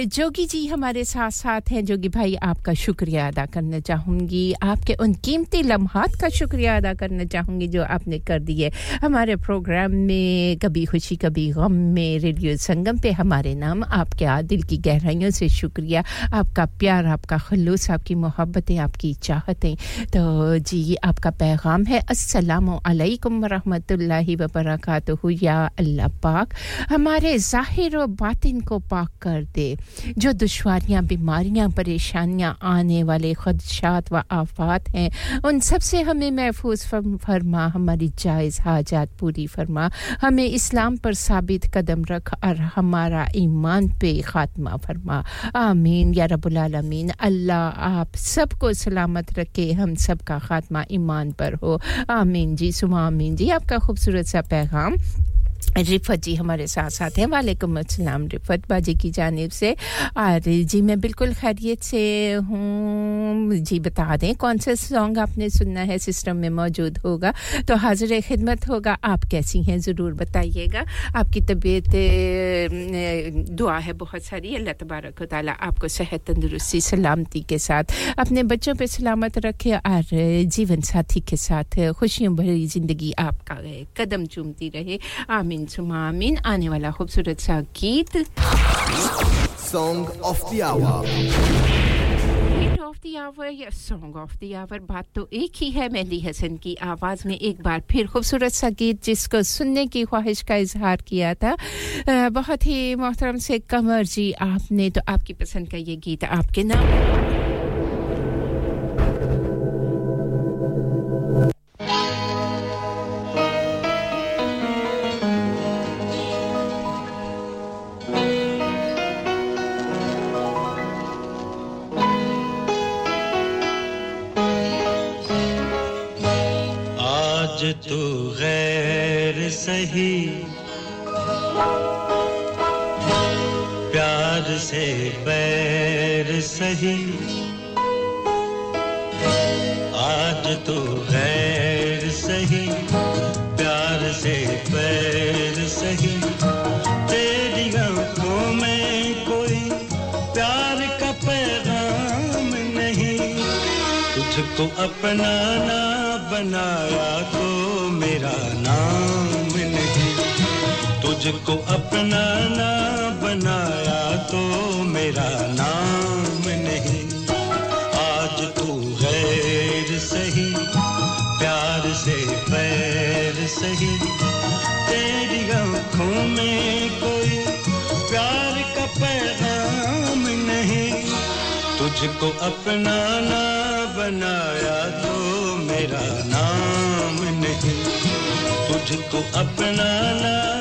जोगी जी हमारे साथ साथ हैं। जोगी भाई, आपका शुक्रिया अदा करना चाहूँगी। आपके उन कीमती लम्हात का शुक्रिया अदा करना चाहूँगी जो आपने कर दिए। हमारे प्रोग्राम में कभी खुशी, कभी गम में रेडियो संगम पे हमारे नाम आपके दिल की गहराइयों से शुक्रिया। आपका प्यार, आपका खलूस, आपकी मोहब्बतें, आपकी चाहतें। तो जी, आपका पैगाम है असलकम वरहमतुल्लाहि व बरकातहू या अल्लाह पाक। हमारे ज़ाहिर व बातिन को पाक कर दे। जो दुश्वारियाँ, बीमारियाँ, परेशानियाँ आने वाले खदशात व आफात हैं, उन सबसे हमें महफूज फरमा, हमारी जायज़ हाजात पूरी फरमा। हमें इस्लाम पर साबित कदम रख और हमारा ईमान पे ख़ात्मा फरमा। आमीन, या रबालमीन अल्लाह आप सबको सलामत रखे, हम सब का ख़ात्मा ईमान पर हो। आमीन जी सुमा आमीन जी। आपका खूबसूरत सा पैगाम। रिफत जी हमारे साथ साथ हैं। वालेकुम अस्सलाम। रिफत बाजी की जानब से। और जी, मैं बिल्कुल खैरियत से हूँ। जी, बता दें, कौन सा सॉन्ग आपने सुनना है? सिस्टम में मौजूद होगा। तो हाजिर खिदमत होगा। आप कैसी हैं? ज़रूर बताइएगा। आपकी तबीयत दुआ है बहुत सारी। अल्लाह तबारक ताली आपको सेहत तंदुरुस्ती, सलामती के साथ अपने बच्चों पर सलामत रखे और जीवन साथी के साथ खुशियों भरी ज़िंदगी आपका कदम चूमती रहे। आमीन। आमीन सुमा आमीन आने वाला खूबसूरत सा गीत song of the hour of the hour या सॉन्ग ऑफ़ द आवर बात तो एक ही है मेहंदी हसन की आवाज़ में एक बार फिर खूबसूरत सा गीत जिसको सुनने की ख्वाहिश का इजहार किया था बहुत ही मोहतरम से कमर जी आपने तो आपकी पसंद का ये गीत आपके नाम तू गैर सही। प्यार से पैर सही। आज तू गैर सही। प्यार से पैर सही। तेरी आँखों में कोई प्यार का नहीं। अपना बनाया तो तुझको अपना ना बनाया तो मेरा नाम नहीं। आज तू गैर सही, प्यार से पैर सही। तेरी आँखों में कोई प्यार का पैगाम नहीं। तुझको अपना ना बनाया तो मेरा नाम नहीं। तुझको अपना ना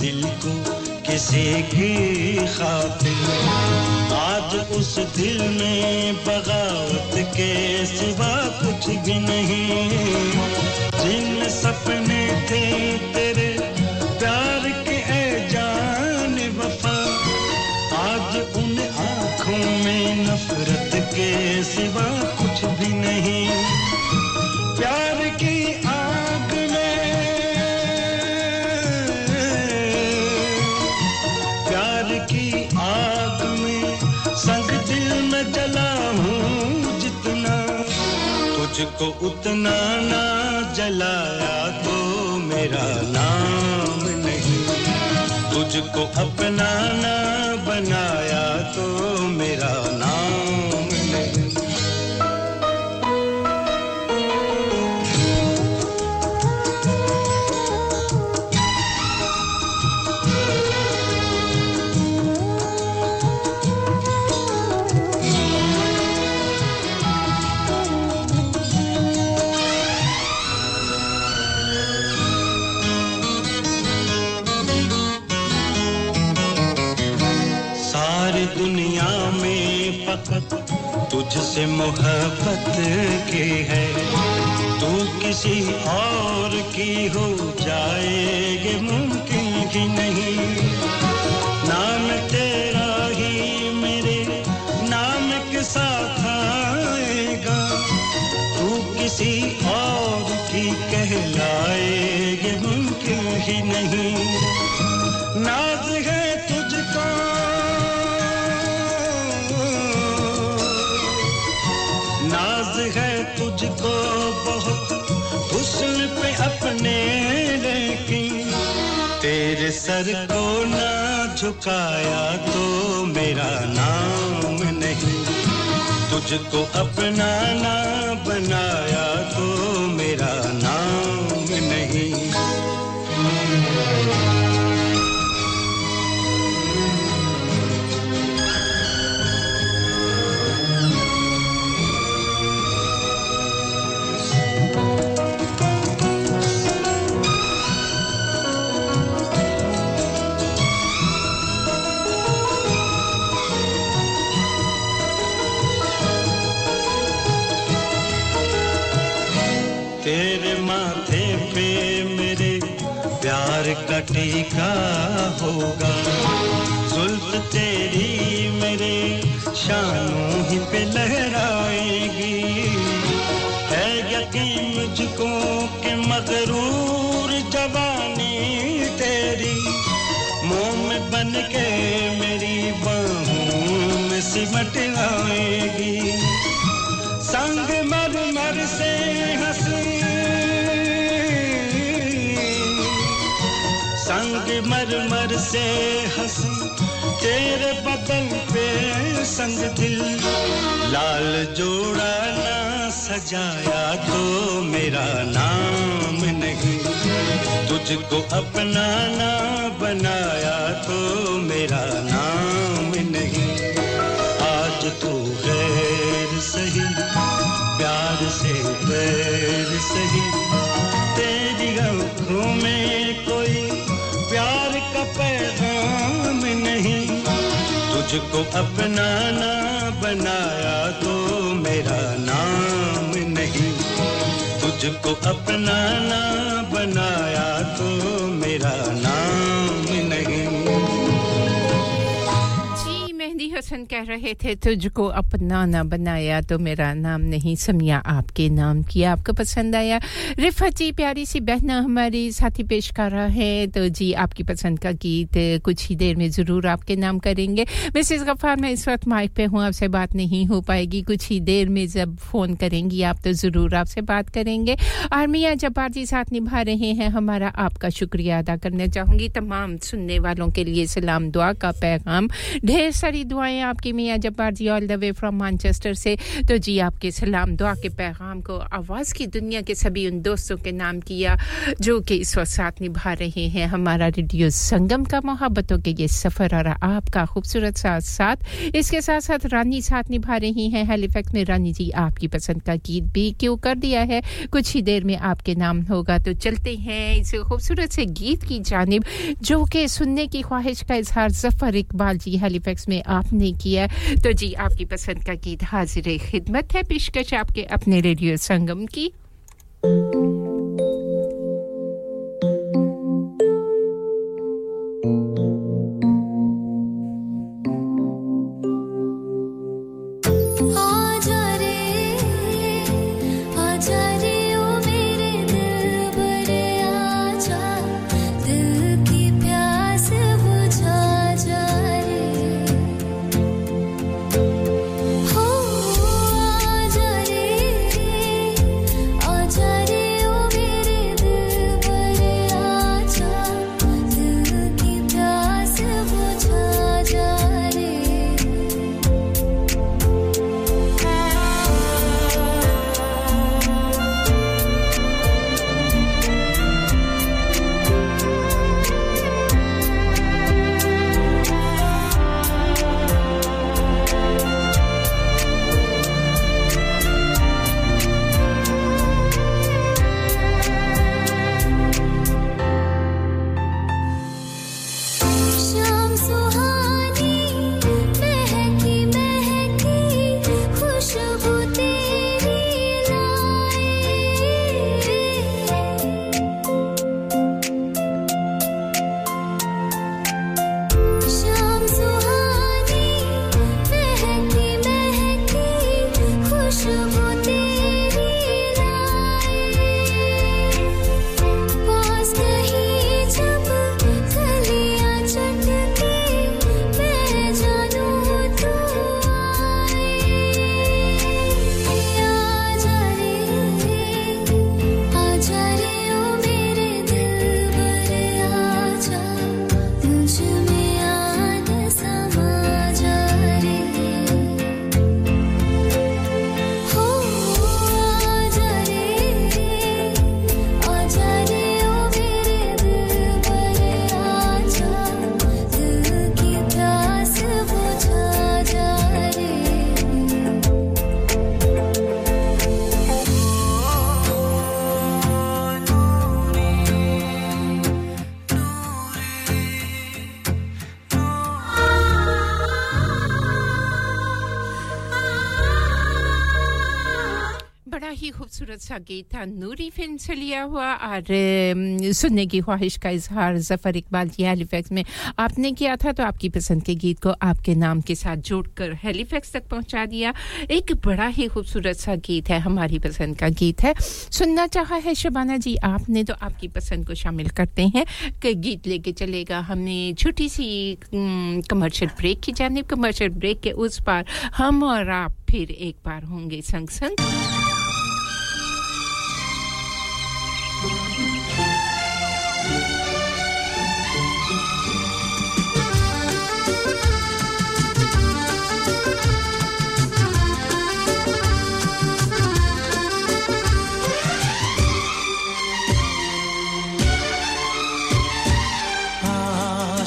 दिल को किसी की खातिर। आज उस दिल में बगावत के सिवा कुछ भी नहीं। जिन सपने थे तेरे, प्यार के ए जान वफा। आज उन आँखों में नफरत के सिवा कुछ भी नहीं। तुझको उतना ना जलाया तो मेरा नाम नहीं। तुझको अपना ना बनाया तुझसे मोहब्बत की है। तू किसी और की हो जाएगी मुमकिन ही नहीं। नाम तेरा ही मेरे नाम के साथ आएगा। तू किसी और की कहलाएगी मुमकिन ही नहीं। नाज झुकाया तो मेरा नाम नहीं। तुझको अपना ना बनाया प्यार का होगा। जुल्फ तेरी मेरे शानों ही पे लहराएगी। है यकीन मुझको कि मगरूर जवानी तेरी, मोम बन के मेरी बाहों में सिमट आएगी। संग मर मर से हँसी मर मर से हँसी, तेरे बदन पे संग दिल। लाल जोड़ा ना सजाया तो मेरा नाम नहीं। तुझको अपना ना बनाया तो मेरा नाम नहीं। आज तू गैर सही, प्यार से बैर सही। तेरी आँखों में कोई का पैगाम नहीं। तुझको अपना ना बनाया तो मेरा नाम नहीं। तुझको अपना ना बनाया हसन कह रहे थे, तुझको अपना ना बनाया तो मेरा नाम नहीं समिया, आपके नाम किया आपको पसंद आया। रिफत जी, प्यारी सी बहना हमारी साथी पेश कर रहा है। तो जी, आपकी पसंद का गीत कुछ ही देर में ज़रूर आपके नाम करेंगे। मिसेस गफ़ार मैं इस वक्त माइक पे हूँ, आपसे बात नहीं हो पाएगी। कुछ ही देर में जब फ़ोन करेंगी, आप तो ज़रूर आपसे बात करेंगे। और मियाँ जब्बार जी साथ निभा रहे हैं, हमारा आपका शुक्रिया अदा करना चाहूँगी। तमाम सुनने वालों के लिए सलाम, दुआ का पैगाम। ढेर सारी दुआएँ आपकी मियाँ Jabbar ji all the way from Manchester से। तो जी, आपके सलाम, दुआ के पैगाम को आवाज़ की दुनिया के सभी उन दोस्तों के नाम किया, जो कि इस वक्त साथ निभा रहे हैं। हमारा रेडियो संगम का मोहब्बतों के ये सफ़र और आपका खूबसूरत साथ साथ, इसके साथ साथ रानी साथ निभा रही हैं। हेलीफैक्स में रानी जी आपकी पसंद का गीत भी क्यों कर दिया है? कुछ ही देर में आपके नाम होगा। तो चलते हैं इस खूबसूरत से गीत की जानिब, जो कि सुनने की ख्वाहिश का इजहार ज़फ़र इकबाल जी हेलीफैक्स में आपने किया। तो जी, आपकी पसंद का गीत हाजिर खिदमत है, पेशकश आपके अपने रेडियो संगम की। सा गीत था नूरी फ़िल्म से लिया हुआ और सुनने की ख्वाहिश का इजहार जफ़र इकबाल की हेलीफैक्स में आपने किया था तो आपकी पसंद के गीत को आपके नाम के साथ जोड़कर हेलीफैक्स तक पहुँचा दिया। एक बड़ा ही खूबसूरत सा गीत है, हमारी पसंद का गीत है। सुनना चाहा है शबाना जी आपने तो आपकी पसंद को शामिल करते हैं। कि, गीत लेके चलेगा हमें छोटी सी कमर्शियल ब्रेक की जानब। कमर्शियल ब्रेक के उस पार हम और आप फिर एक बार होंगे संग संग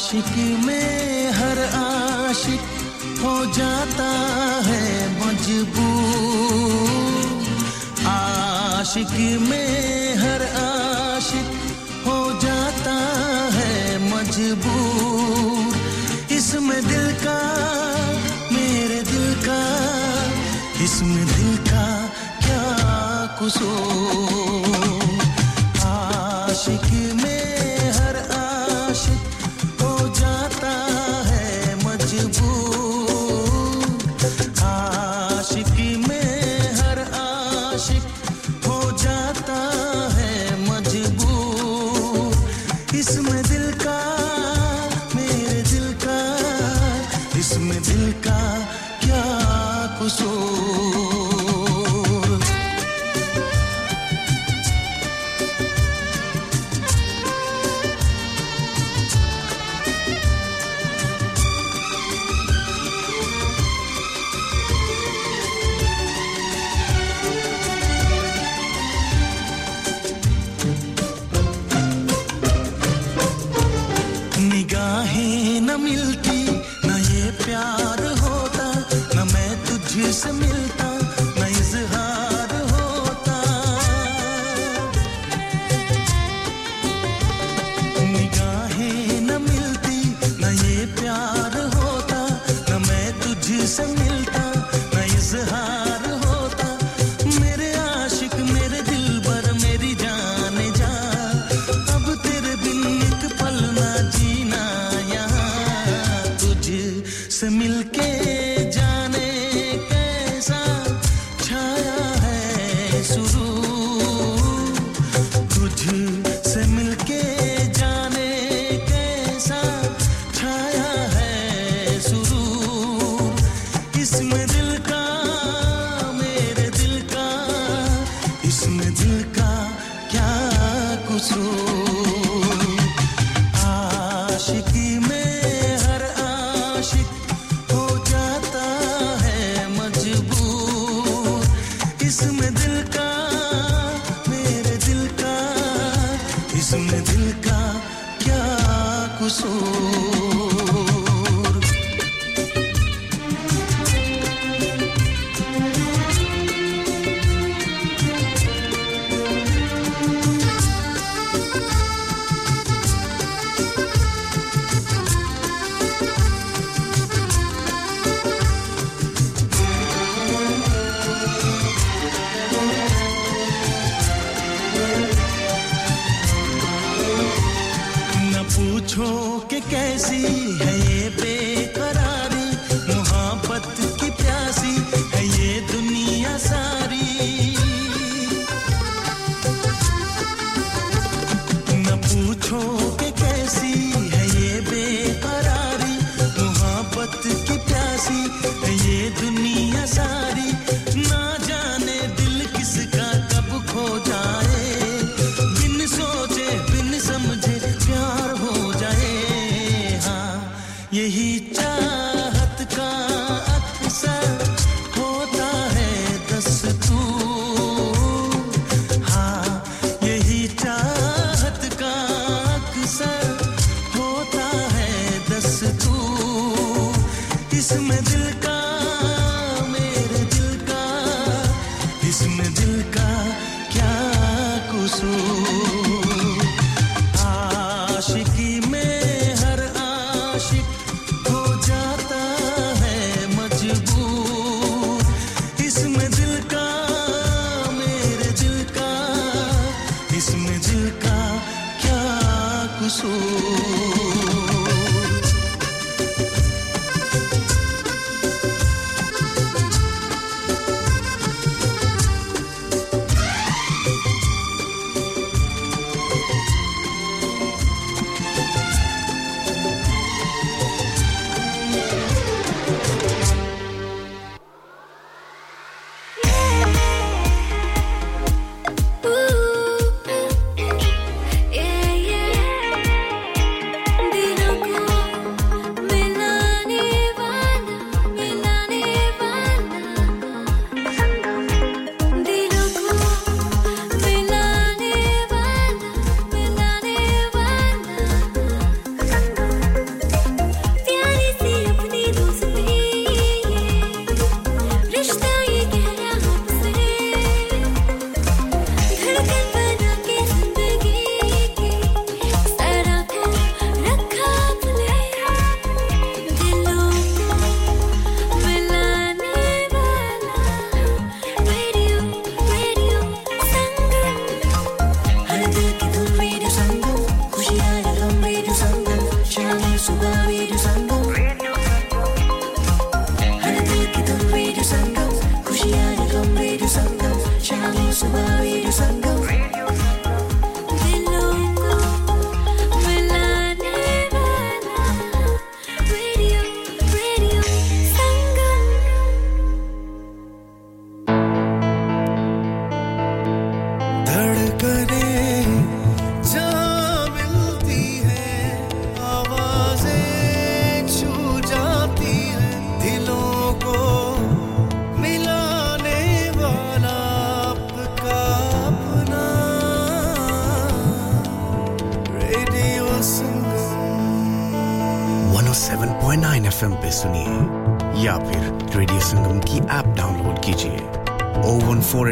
आशिक में हर आशिक हो जाता है मजबूर। आशिक में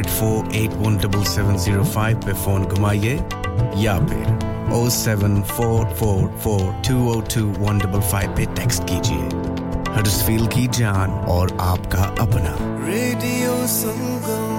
01484817705 पे फ़ोन घुमाइए या फिर 07444202155 पे टेक्स्ट कीजिए। हडर्सफील्ड की जान और आपका अपना। रेडियो संगम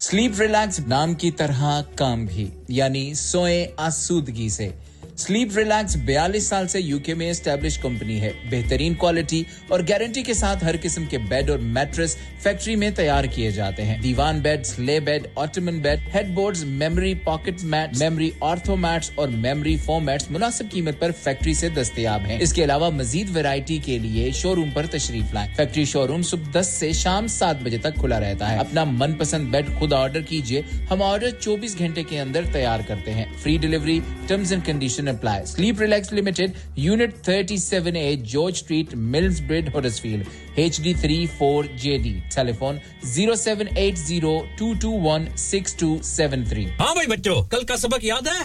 स्लीप रिलैक्स नाम की तरह काम भी यानी सोए आसूदगी से। स्लीप रिलैक्स 42 साल से यूके में स्टैब्लिश कंपनी है। बेहतरीन क्वालिटी और गारंटी के साथ हर किस्म के बेड और मैट्रेस फैक्ट्री में तैयार किए जाते हैं। दीवान बेड ले bed, ottoman bed, headboards, memory pocket mat memory ortho mats और मेमोरी फोम मैट्स मुनासिब कीमत पर फैक्ट्री से दस्तयाब हैं। इसके अलावा मजीद वैरायटी के लिए शोरूम पर तशरीफ़ लाएँ। फैक्ट्री शोरूम सुबह 10 से शाम 7 बजे तक खुला रहता है। अपना मनपसंद बेड खुद ऑर्डर कीजिए। हम ऑर्डर 24 घंटे के अंदर तैयार करते हैं। Free delivery, terms and condition apply. Sleep Relax Limited, unit 37A George Street, Milnsbridge, Huddersfield HD34JD telephone 07802216273 हाँ भाई बच्चों कल का सबक याद है?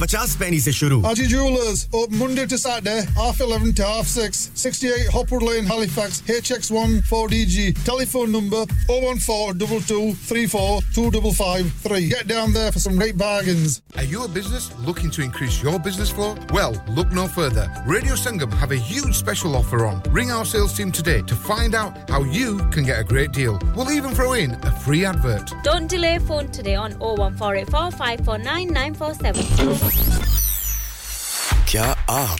पचास पैनी से शुरू Haji Jewelers, open Monday to Saturday, half 11 to half 6, 68 Hopwood Lane, Halifax, HX1 4DG. Telephone number 014 2234 Get down there for some great bargains. Are you a business looking to increase your business flow? Well, look no further. Radio Sangam have a huge special offer on. Ring our sales team today to find out how you can get a great deal. We'll even throw in a free advert. Don't delay phone today on 01484 549 947. क्या आप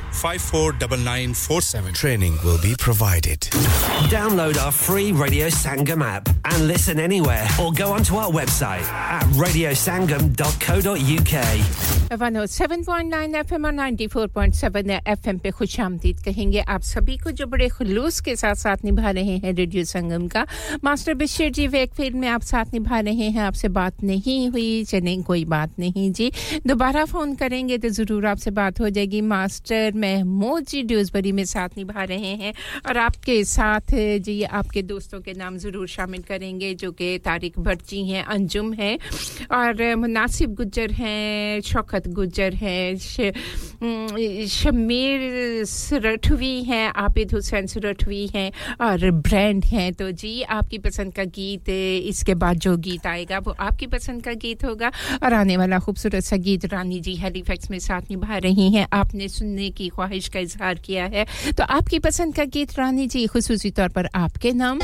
549947 Training will be provided. Download our free Radio Sangam app and listen anywhere or go onto our website at radiosangam.co.uk. 107.9 FM और 94.7 FM पे खुश आमदीद कहेंगे आप सभी को जो बड़े खुलूस के साथ साथ निभा रहे हैं रेडियो संगम का मास्टर बशीर जी वेकफील्ड में आप साथ निभा रहे हैं आपसे बात नहीं हुई चलें कोई बात नहीं जी दोबारा फ़ोन करेंगे तो ज़रूर आपसे बात हो जाएगी मास्टर महमूद जी ड्यूसबरी में साथ निभा रहे हैं। और आपके साथ जी, आपके दोस्तों के नाम ज़रूर शामिल करेंगे, जो कि तारिक भट्ट जी हैं, अंजुम हैं, और मुनासिब गुज्जर हैं, शौकत गुज्जर हैं शमीर सुरठवी हैं, आबिद हुसैन सुरठवी हैं, और ब्रांड हैं। तो जी, आपकी पसंद का गीत, इसके बाद जो गीत आएगा, वो आपकी पसंद का गीत होगा। और आने वाला खूबसूरत सा गीत रानी जी हेलीफैक्स में साथ निभा रही हैं। आपने सुनने की ख्वाहिश का इजहार किया है। तो आपकी पसंद का गीत रानी जी, खसूसी तौर पर आपके नाम।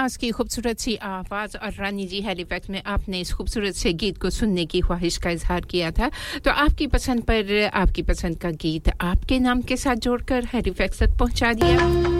महनाज की खूबसूरत सी आवाज़ और रानी जी हेलीपैक में आपने इस खूबसूरत से गीत को सुनने की ख्वाहिश का इजहार किया था। तो आपकी पसंद पर, आपकी पसंद का गीत आपके नाम के साथ जोड़कर हेलीपैक तक पहुँचा दिया।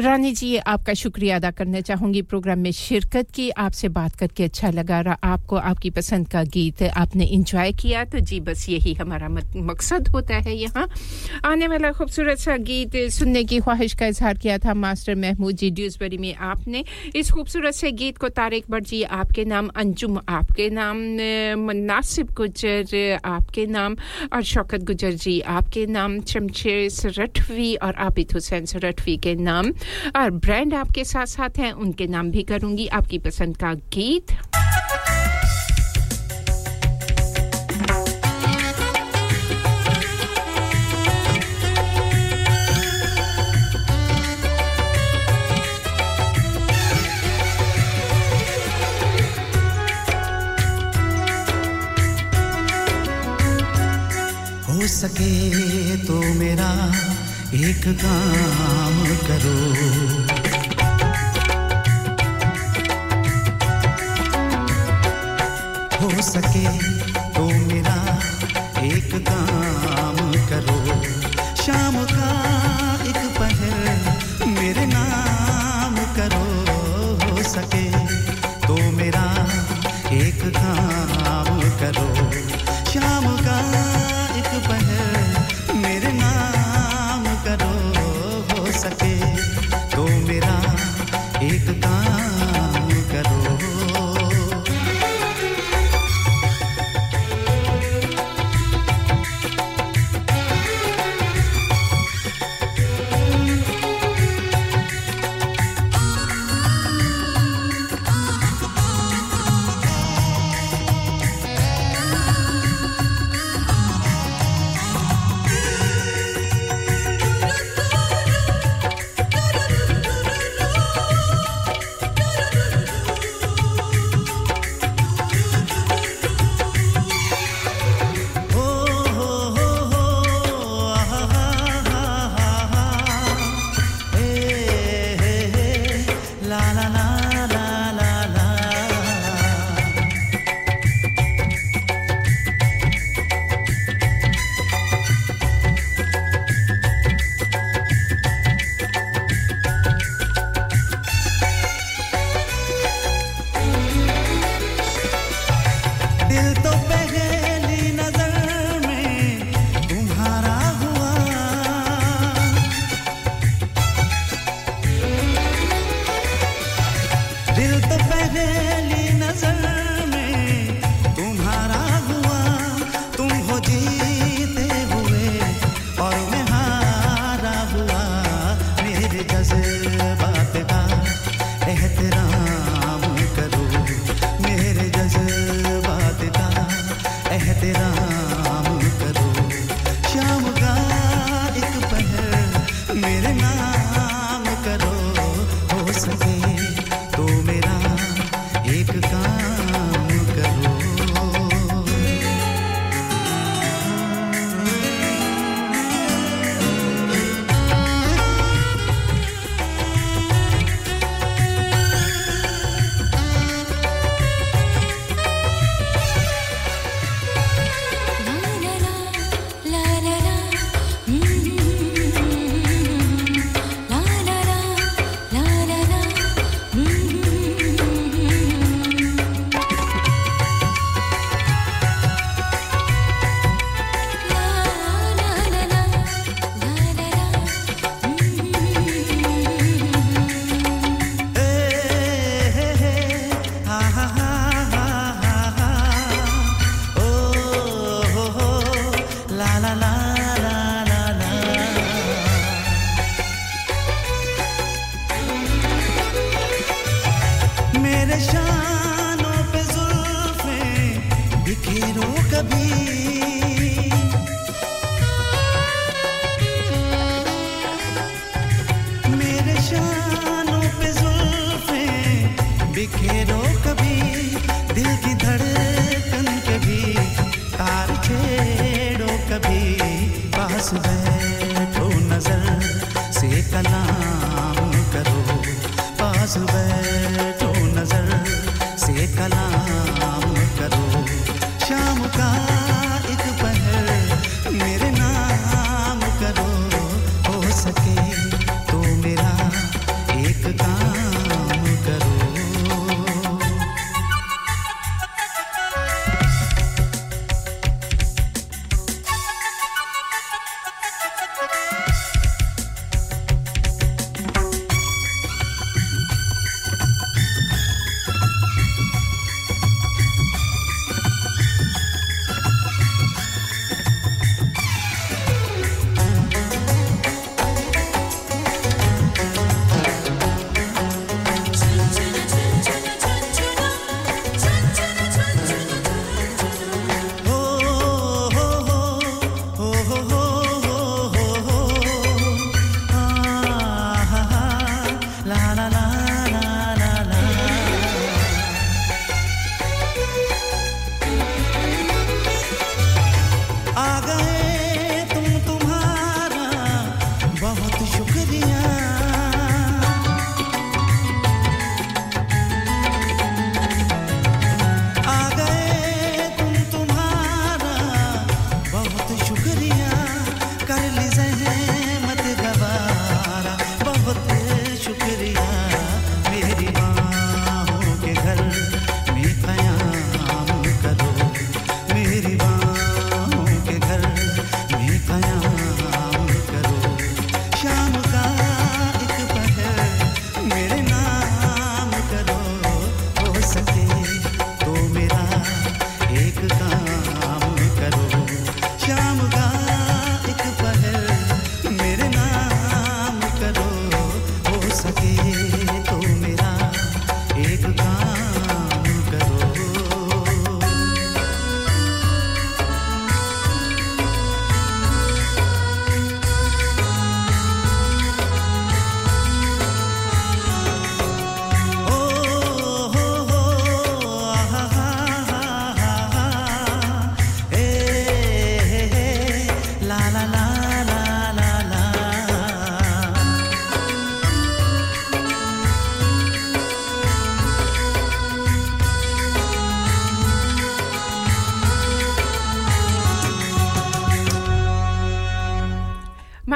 रानी जी आपका शुक्रिया अदा करना चाहूँगी प्रोग्राम में शिरकत की आपसे बात करके अच्छा लगा रहा आपको आपकी पसंद का गीत आपने इंजॉय किया तो जी बस यही हमारा मकसद होता है यहाँ। आने वाला खूबसूरत सा गीत सुनने की ख्वाहिश का इजहार किया था मास्टर महमूद जी ड्यूसबरी में आपने। इस खूबसूरत से गीत को तारिक भट्ट जी आपके नाम अंजुम आपके नाम अ, नासिब गुजर आपके नाम और शौकत गुजर जी आपके नाम शमशेर सरठवी और आबिद हुसैन सरठवी के नाम। और ब्रांड आपके साथ साथ हैं, उनके नाम भी करूँगी। आपकी पसंद का गीत। सके तो मेरा एक काम करो। हो सके तो मेरा एक काम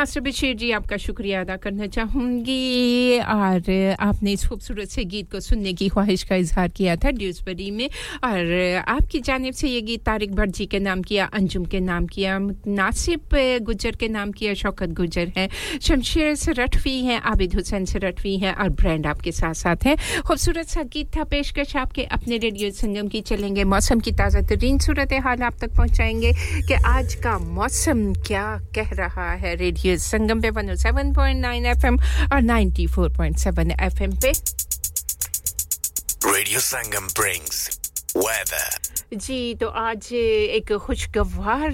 मास्टर बशीर जी, आपका शुक्रिया अदा करना चाहूँगी। और आपने इस खूबसूरत से गीत को सुनने की ख्वाहिश का इजहार किया था ड्यूसबरी में। और आपकी जानिब से ये गीत तारिक भट्ट जी के नाम किया, अंजुम के नाम किया, नासिब गुजर के नाम किया, शौकत गुजर है, शमशेर सरठवी हैं, आबिद हुसैन सरठवी हैं और ब्रांड आपके साथ साथ हैं। खूबसूरत सा गीत था पेशकश आपके अपने रेडियो संगम की। चलेंगे मौसम की ताज़ा तरीन सूरत हाल आप तक पहुँचाएँगे कि आज का मौसम क्या कह रहा है Radio is Sangam pe 107.9 FM or 94.7 FM. Radio Sangam brings weather. जी तो आज एक खुशगवार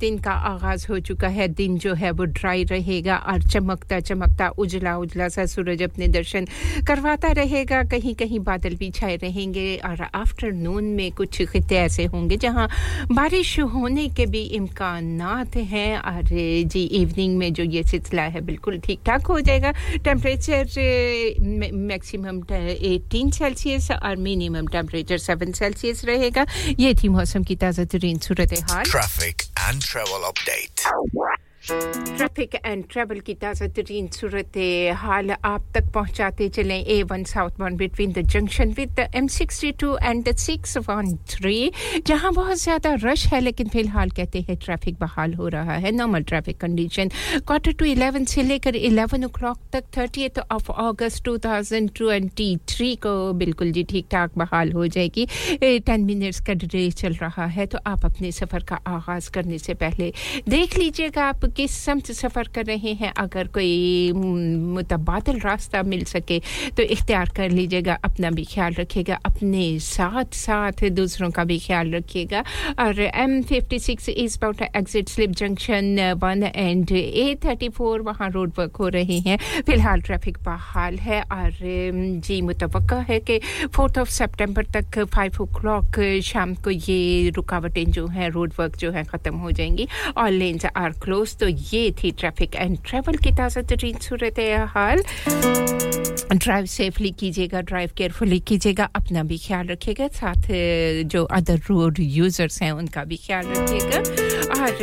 दिन का आगाज़ हो चुका है। दिन जो है वो ड्राई रहेगा और चमकता चमकता, उजला उजला सा सूरज अपने दर्शन करवाता रहेगा। कहीं कहीं बादल भी छाए रहेंगे और आफ्टरनून में कुछ खत्े ऐसे होंगे जहाँ बारिश होने के भी इम्कान हैं। और जी इवनिंग में जो ये सिलसिला है, बिल्कुल ठीक ठाक हो जाएगा। टेम्परेचर मैक्सिमम एटीन सेल्सियस और मिनिमम टेम्परेचर सेवन सेल्सियस रहेगा। ये थी मौसम की ताज़ा तरीन सूरत हाल। Traffic and travel update traffic and travel की ताज़ा तरीन सूरत हाल आप तक पहुंचाते चलें A one south one between the junction with the M sixty two and the six one three जहाँ बहुत ज़्यादा रश है, लेकिन फ़िलहाल कहते हैं ट्रैफ़िक बहाल हो रहा है। Normal traffic condition quarter to eleven से लेकर इलेवन ओ क्लाक तक thirtieth of August two thousand twenty three को बिल्कुल जी ठीक ठाक बहाल हो जाएगी। टेन मिनट्स का डिले चल रहा है तो आप अपने सफ़र का आगाज़ करने से पहले देख लीजिएगा आप किस समत सफ़र कर रहे हैं। अगर कोई मुतबादल रास्ता मिल सके तो इख्तियार कर लीजिएगा, अपना भी ख्याल रखिएगा, अपने साथ साथ दूसरों का भी ख्याल रखिएगा। और M fifty six eastbound exit slip junction one and A thirty four वहाँ रोड वर्क हो रहे हैं। फ़िलहाल ट्रैफ़िक बहाल है और जी मुतव है कि फोर्थ ऑफ़ सेप्टेम्बर तक फाइव ओ शाम को ये रुकावटें जो हैं रोड वर्क जो है, ख़त्म हो जाएँगी। और लेन्स आर क्लोज तो ये थी ट्रैफ़िक एंड ट्रैवल की ताज़ा तरीन सूरत हाल। ड्राइव सेफली कीजिएगा ड्राइव केयरफुली कीजिएगा, अपना भी ख्याल रखिएगा, साथ जो अदर रोड यूज़र्स हैं, उनका भी ख्याल रखिएगा। और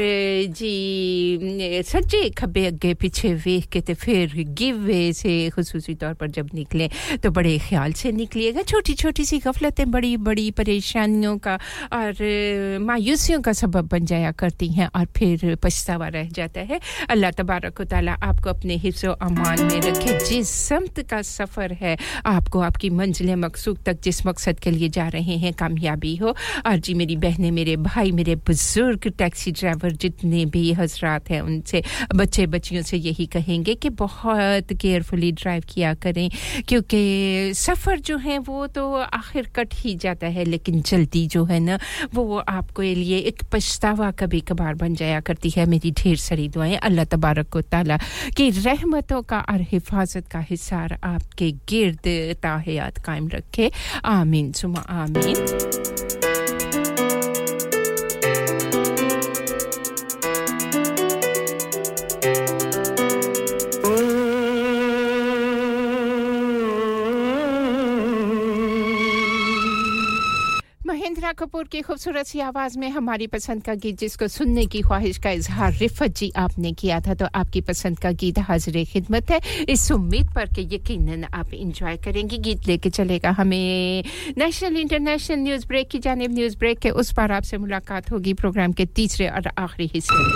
जी सज्जे खब्बे अगे पीछे वेख के तो फिर गिव वे से खसूसी तौर पर जब निकलें तो बड़े ख्याल से निकलिएगा। छोटी छोटी सी गफलतें बड़ी बड़ी परेशानियों का और मायूसियों का सबब बन जाया करती हैं और फिर पछतावा रह जाता है। अल्लाह तबारक ताला आपको अपने हिफ्स अमान में रखे। जिस समत का सफ़र है, आपको आपकी मंजिल मकसूद तक जिस मकसद के लिए जा रहे हैं, कामयाबी हो। और जी मेरी बहनें, मेरे भाई, मेरे बुज़ुर्ग टैक्सी ड्राइवर जितने भी हजरात हैं, उनसे बच्चे बच्चियों से यही कहेंगे कि बहुत केयरफुली ड्राइव किया करें। क्योंकि सफ़र जो है, वो तो आखिर कट ही जाता है, लेकिन जल्दी जो है ना, वो आपको लिए एक पछतावा कभी कभार बन जाया करती है। मेरी ढेर सारी दुआएँ अल्लाह तबारक ताला की रहमतों का और हिफाजत का हिसार आपके गिर्द ताहयात कायम रखे। आमीन, सुमा, आमीन। महेंद्रा कपूर की खूबसूरत सी आवाज़ में हमारी पसंद का गीत जिसको सुनने की ख्वाहिश का इजहार रिफत जी आपने किया था तो आपकी पसंद का गीत हाजिर खिदमत है। इस उम्मीद पर कि यकीनन आप इंजॉय करेंगे। गीत लेके चलेगा हमें नेशनल इंटरनेशनल न्यूज़ ब्रेक की जानब। न्यूज़ ब्रेक के उस पर आपसे मुलाकात होगी प्रोग्राम के तीसरे और आखिरी हिस्से दी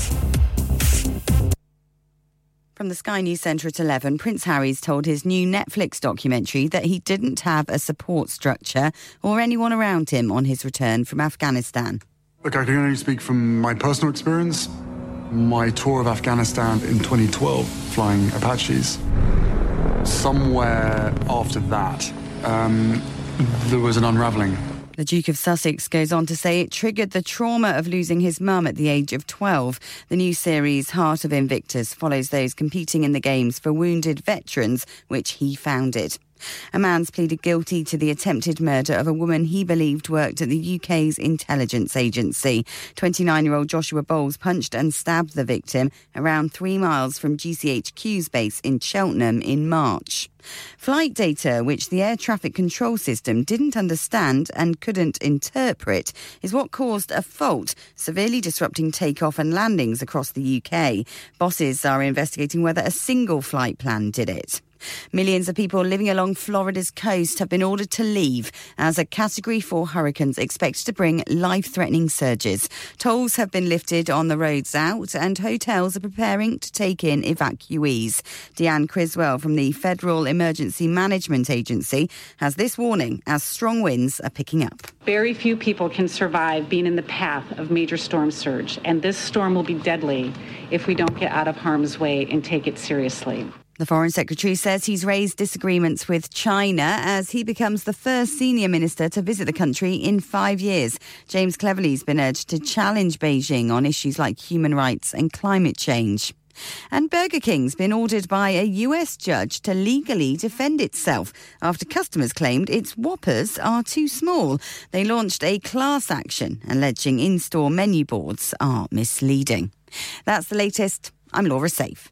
The Sky News Centre at 11, Prince Harry's told his new Netflix documentary that he didn't have a support structure or anyone around him on his return from Afghanistan. Look, I can only speak from my personal experience. My tour of Afghanistan in 2012, flying Apaches. Somewhere after that, um, there was an unravelling. The Duke of Sussex goes on to say it triggered the trauma of losing his mum at the age of 12. The new series, Heart of Invictus, follows those competing in the Games for wounded veterans, which he founded. A man's pleaded guilty to the attempted murder of a woman he believed worked at the UK's intelligence agency. 29 year old Joshua Bowles punched and stabbed the victim around three miles from GCHQ's base in Cheltenham in March. Flight data, which the air traffic control system didn't understand and couldn't interpret, is what caused a fault, severely disrupting takeoff and landings across the UK. Bosses are investigating whether a single flight plan did it. Millions of people living along Florida's coast have been ordered to leave as a Category 4 hurricane's expected to bring life threatening surges. Tolls have been lifted on the roads out, and hotels are preparing to take in evacuees. Deanne Criswell from the Federal Emergency Management Agency has this warning as strong winds are picking up. Very few people can survive being in the path of major storm surge, and this storm will be deadly if we don't get out of harm's way and take it seriously. The Foreign Secretary says he's raised disagreements with China as he becomes the first senior minister to visit the country in five years. James Cleverly's been urged to challenge Beijing on issues like human rights and climate change. And Burger King's been ordered by a US judge to legally defend itself after customers claimed its Whoppers are too small. They launched a class action alleging in store menu boards are misleading. That's the latest. I'm Laura Safe.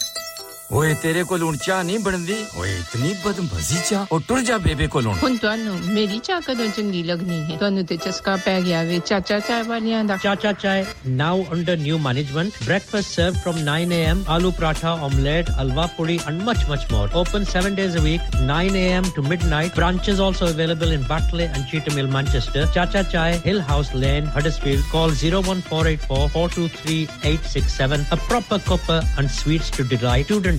ओए तेरे को लून चाह नहीं बनदी? ओए इतनी बदमजी चाह। और टुर जा बेबे को लून हुन तन्नू मेरी चाह कदों चंगी लगनी है? तन्नू ते चस्का पै गया वे चाचा चाय वालियाँ दा। Chacha Chai now under new management breakfast serve from 9 am aloo paratha omelette halwa puri and much much more open 7 days a week 9 am to midnight branches also available in Batley and Cheetham Hill Manchester Chacha Chai Hill House Lane Huddersfield call 01484423867 a proper copper and sweets to delight student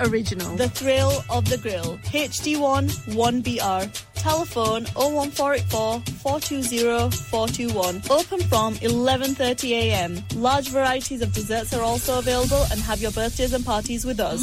original. The Thrill of the Grill. HD1 1BR. Telephone 01484 420 421. Open from 11.30am. Large varieties of desserts are also available and have your birthdays and parties with us.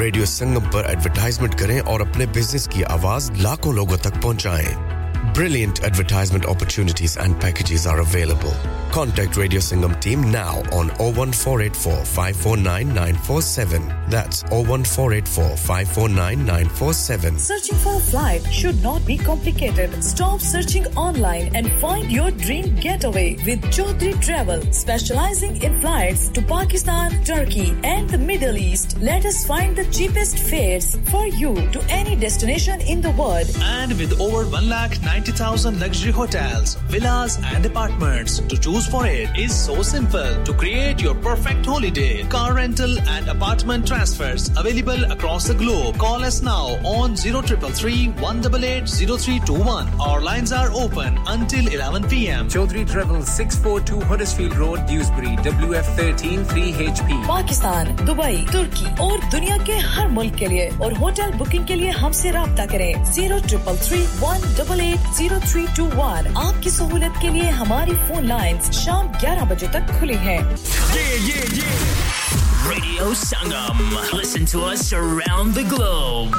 Radio Sangam पर advertisement करें और अपने business की आवाज़ लाखों लोगों तक पहुंचाएँ। Brilliant advertisement opportunities and packages are available. Contact Radio Singham team now on 01484 549 947. That's 01484 549 947. Searching for a flight should not be complicated. Stop searching online and find your dream getaway with Chaudhry Travel, specializing in flights to Pakistan, Turkey, and the Middle East. Let us find the cheapest fares for you to any destination in the world. And with over 1 lakh 90,000 luxury hotels, villas, and apartments to choose for it is so simple. To create your perfect holiday, car rental and apartment transfers available across the globe. Call us now on 0333 188 0321. Our lines are open until 11 p.m. Chaudhry Travel 642 Huddersfield Road, Dewsbury, WF13 3HP. Pakistan Dubai तुर्की और दुनिया के हर मुल्क के लिए और hotel booking के लिए हमसे रब्ता करें zero triple three one double eight zero three two one आपकी सहूलत के लिए हमारी फ़ोन लाइंस शाम 11 बजे तक खुली हैं Yeah, yeah, yeah. Radio Sangam. Listen to us around the globe.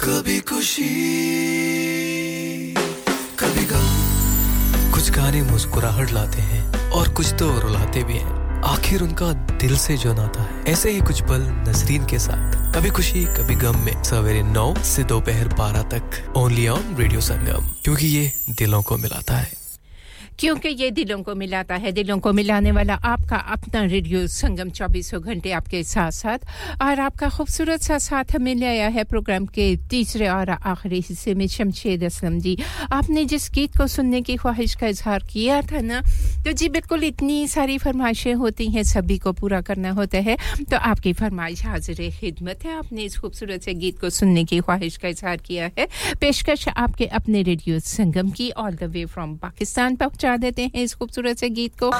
कभी खुशी, कभी गम। कुछ गाने मुस्कुराहट लाते हैं और कुछ तो रुलाते भी हैं। आखिर उनका दिल से जो नाता है, ऐसे ही कुछ पल नसरीन के साथ। कभी खुशी, कभी गम में सवेरे नौ से दोपहर बारह तक। ओनली ऑन रेडियो संगम क्योंकि ये दिलों को मिलाता है। क्योंकि ये दिलों को मिलाता है, दिलों को मिलाने वाला आपका अपना रेडियो संगम चौबीसों घंटे आपके साथ साथ और आपका खूबसूरत सा साथ हमें ले आया है प्रोग्राम के तीसरे और आखिरी हिस्से में शमशेद असलम जी। आपने जिस गीत को सुनने की ख्वाहिश का इजहार किया था ना तो जी बिल्कुल इतनी सारी फरमाइशें होती हैं, सभी को पूरा करना होता है तो आपकी फरमाइश हाजिर खिदमत है। आपने इस खूबसूरत से गीत को सुनने की ख्वाहिश का इजहार किया है। पेशकश आपके अपने रेडियो संगम की all the way from Pakistan पहुँचा बजा देते हैं इस खूबसूरत से गीत को।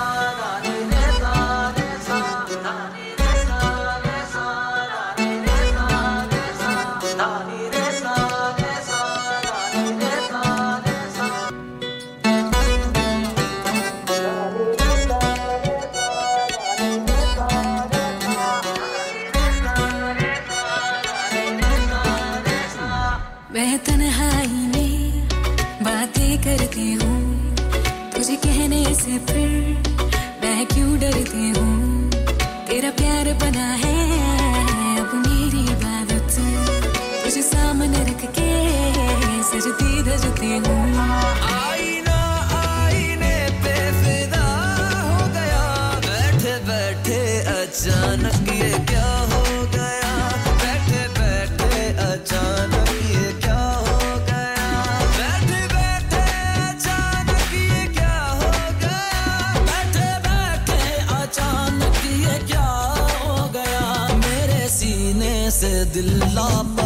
शमशेद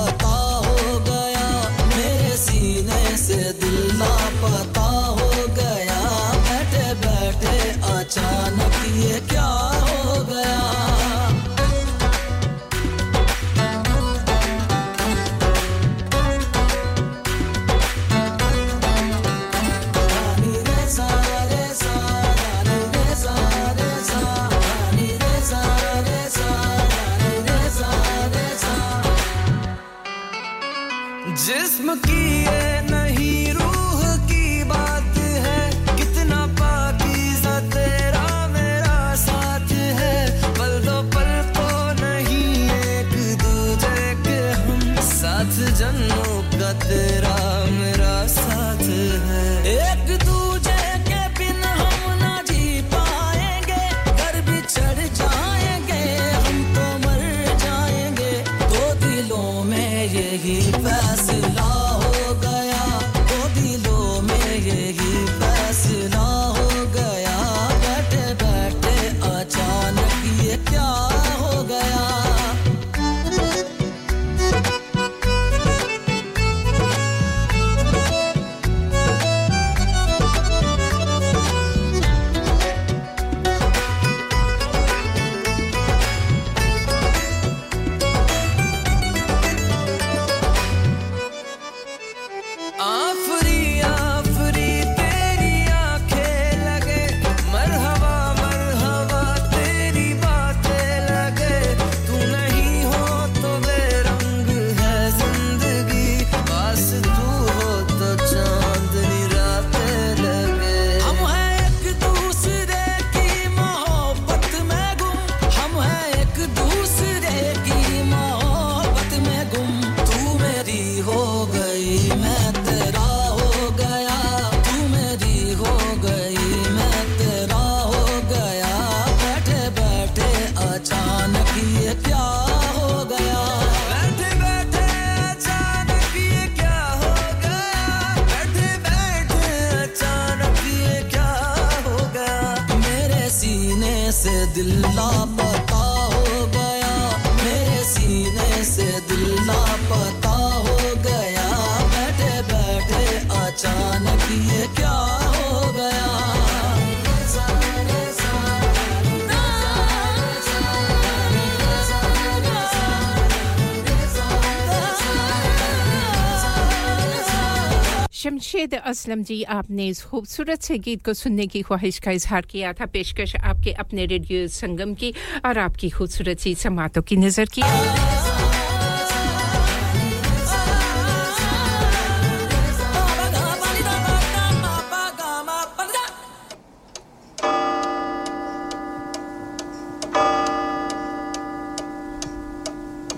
असलम जी, आपने इस खूबसूरत से गीत को सुनने की ख्वाहिश का इजहार किया था, पेशकश आपके अपने रेडियो संगम की और आपकी खूबसूरत सी समातों की नज़र की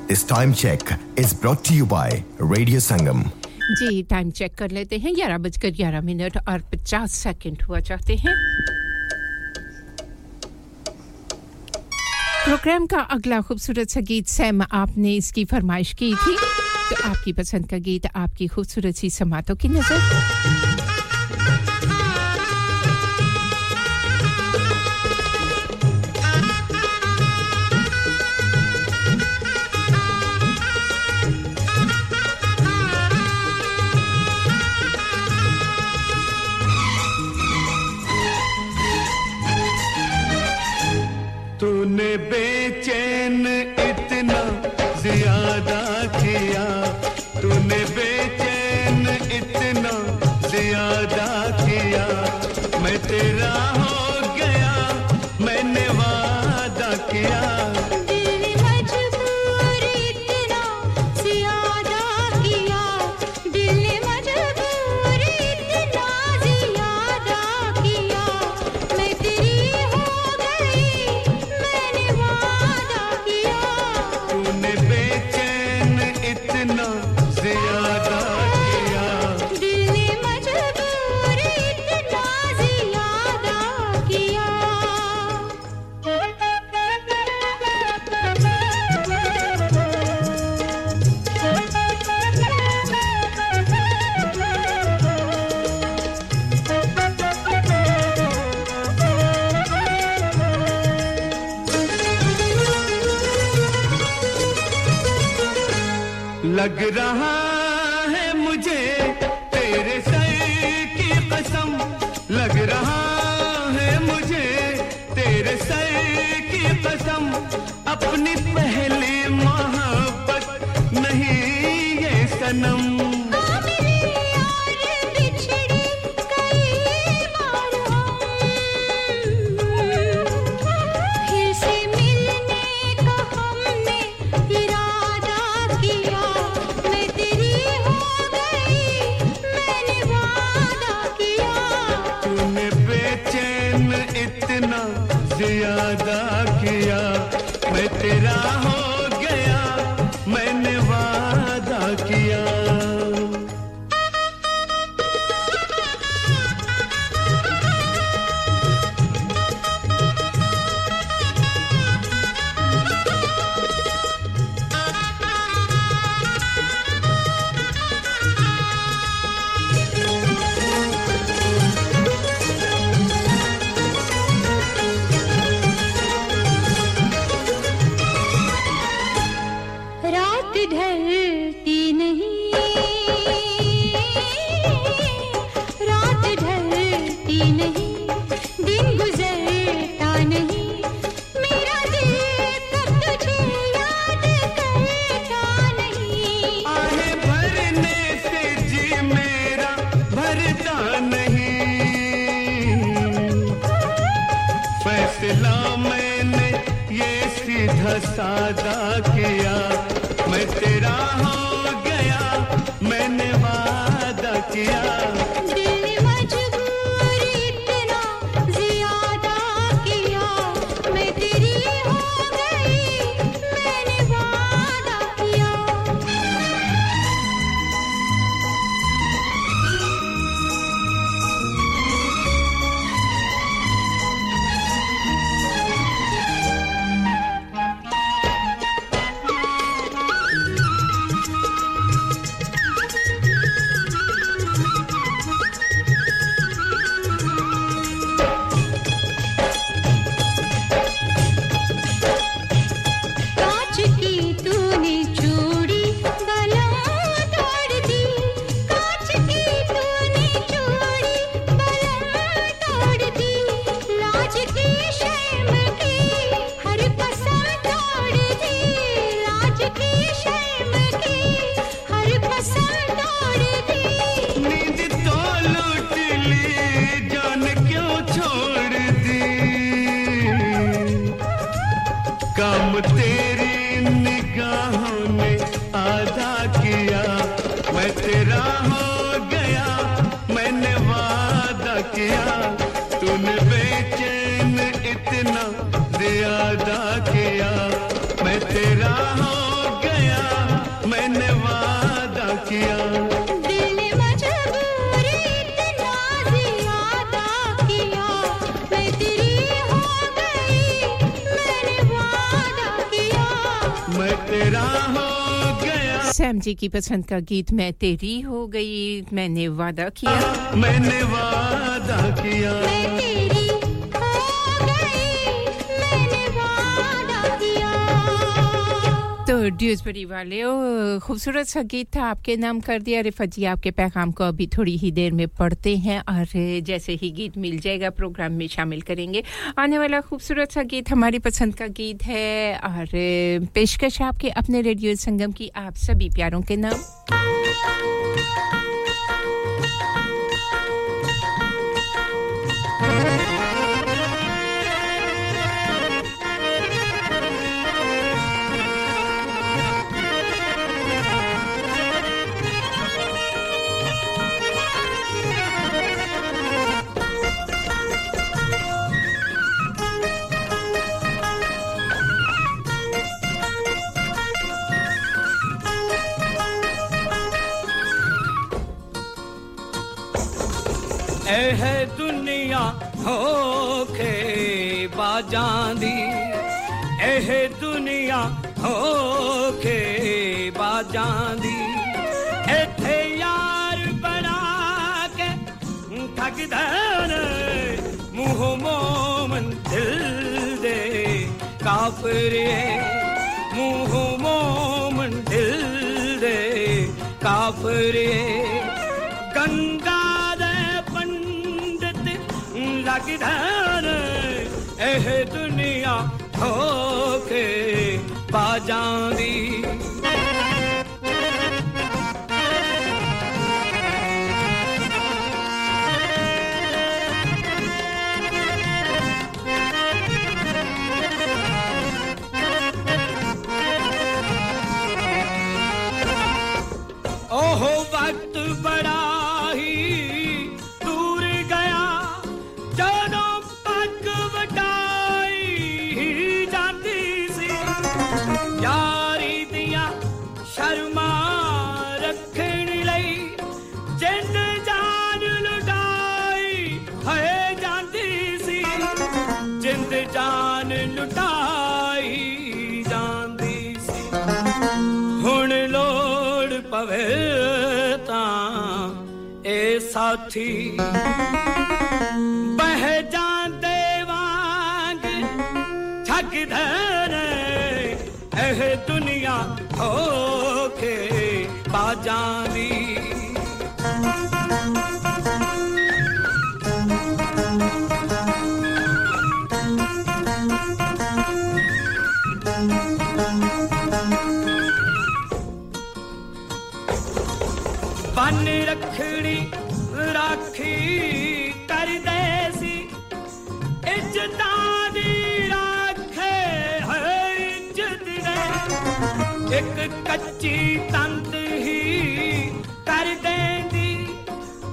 This time check is brought to you by Radio Sangam. जी टाइम चेक कर लेते हैं। ग्यारह बजकर ग्यारह मिनट और पचास सेकंड हुआ, चाहते हैं? प्रोग्राम का अगला खूबसूरत सा गीत, सैम, आपने इसकी फरमाइश की थी। तो आपकी पसंद का गीत आपकी खूबसूरत सी समातों की नज़र। ne लग रहा जी की पसंद का गीत मैं तेरी हो गई मैंने वादा किया। मैंने वादा किया। मैं ड्यूजबरी वाले ओ, खूबसूरत सा गीत था आपके नाम कर दिया। रिफत जी आपके पैगाम को अभी थोड़ी ही देर में पढ़ते हैं और जैसे ही गीत मिल जाएगा, प्रोग्राम में शामिल करेंगे। आने वाला खूबसूरत सा गीत, हमारी पसंद का गीत है और पेशकश आपके अपने रेडियो संगम की। आप सभी प्यारों के नाम। होके बाजांदी, एह दुनिया होके बाजांदी। एथे यार बना के थक दन मुँह मोमन दिल दे। काफरे मुँह मोमन दिल दे। काफरे का किधर एह दुनिया धोखे पा जाऊँगी चौथी बह जा देवांग ठग धर दुनिया हो के बाजान ਇੱਕ ਕੱਚੀ ਤੰਦ ਹੀ ਕਰ ਦੇਂਦੀ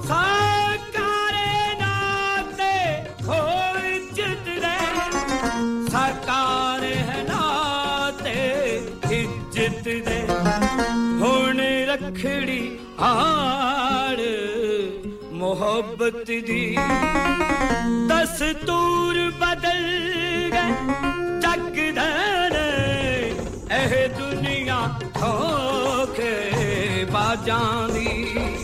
ਸਰਕਾਰੇ ਨਾ ਤੇ ਹੋਰ ਜਿੱਤ ਦੇ ਸਰਕਾਰ ਹੈ ਨਾ ਤੇ ਇੱਜ਼ਤ ਦੇ ਹੁਣ ਰਖੜੀ ਹਾੜ मोहब्बत दी दस्तूर बदल गए जग धर ए दुनिया के बाजानी।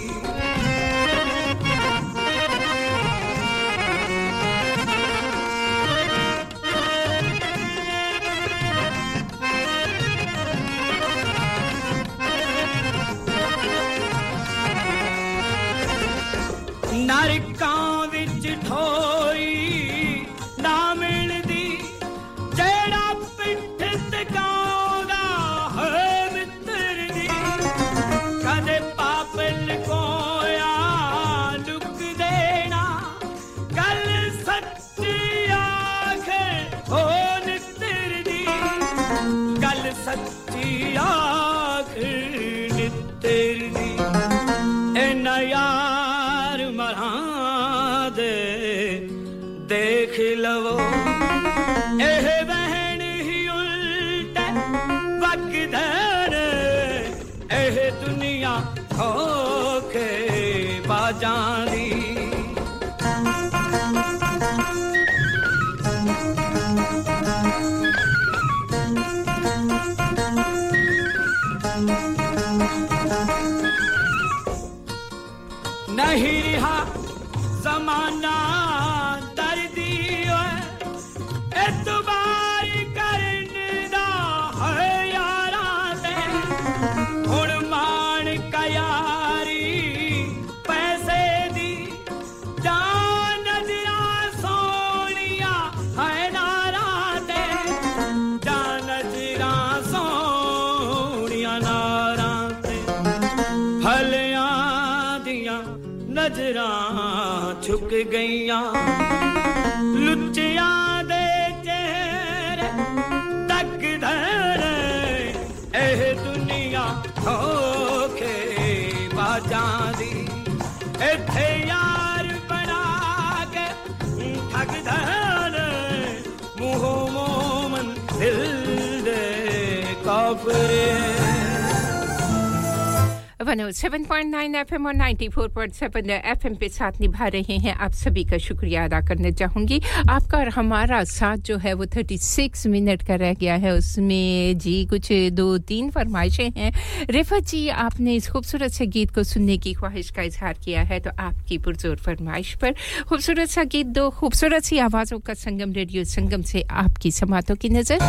एफएम और 94.7 एफएम पे साथ निभा रहे हैं आप सभी का शुक्रिया अदा करना चाहूँगी। आपका और हमारा साथ जो है वो 36 मिनट का रह गया है। उसमें जी कुछ दो तीन फरमाइशें हैं। रिफत जी, आपने इस खूबसूरत से गीत को सुनने की ख्वाहिश का इजहार किया है तो आपकी पुरजोर फरमाइश पर खूबसूरत सा गीत दो खूबसूरत सी आवाज़ों का संगम, रेडियो संगम से आपकी समातों की नज़र।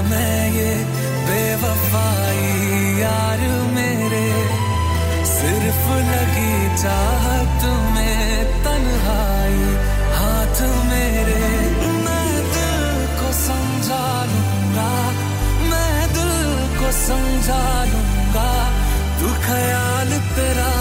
मैं ये सिर्फ़ लगी चाहत में तन्हाई, हाथ मेरे। मैं दिल को समझा लूँगा, मैं दिल को समझा लूँगा। तू ख्याल तेरा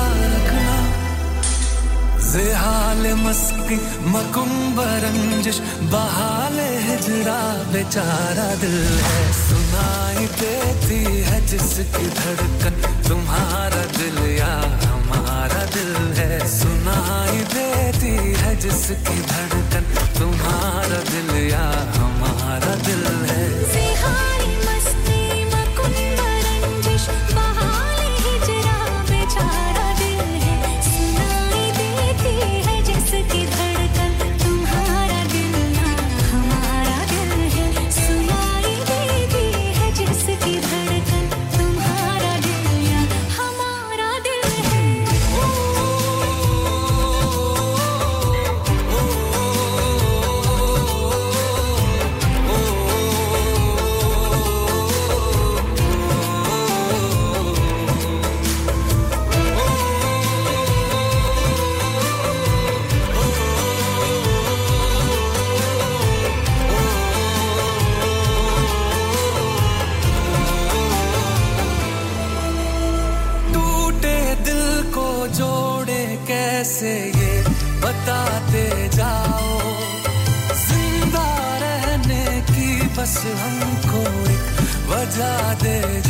जिहाल मस्की मकुम्ब रंजिश बहाल हिजरा, बेचारा दिल है। सुनाई देती है जिसकी धड़कन, तुम्हारा दिल या हमारा दिल है। सुनाई देती है जिसकी धड़कन, तुम्हारा दिल या हमारा दिल है। वजह दे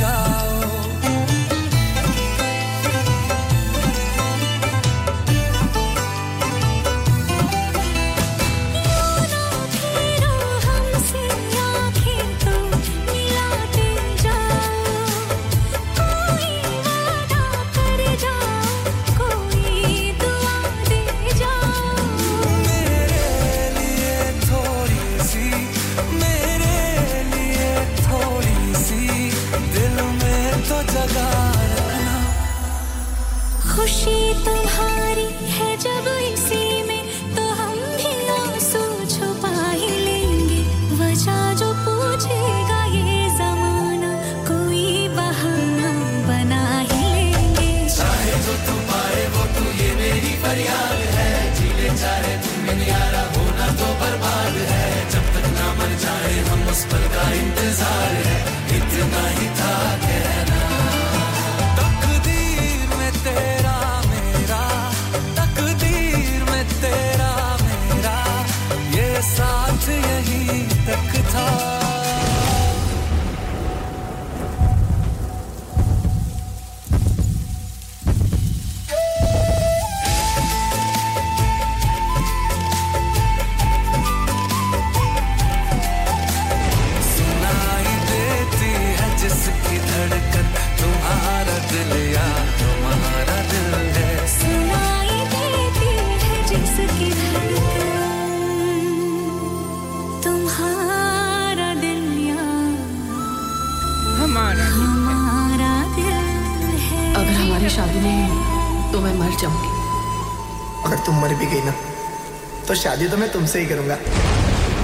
तो मैं तुमसे ही करूँगा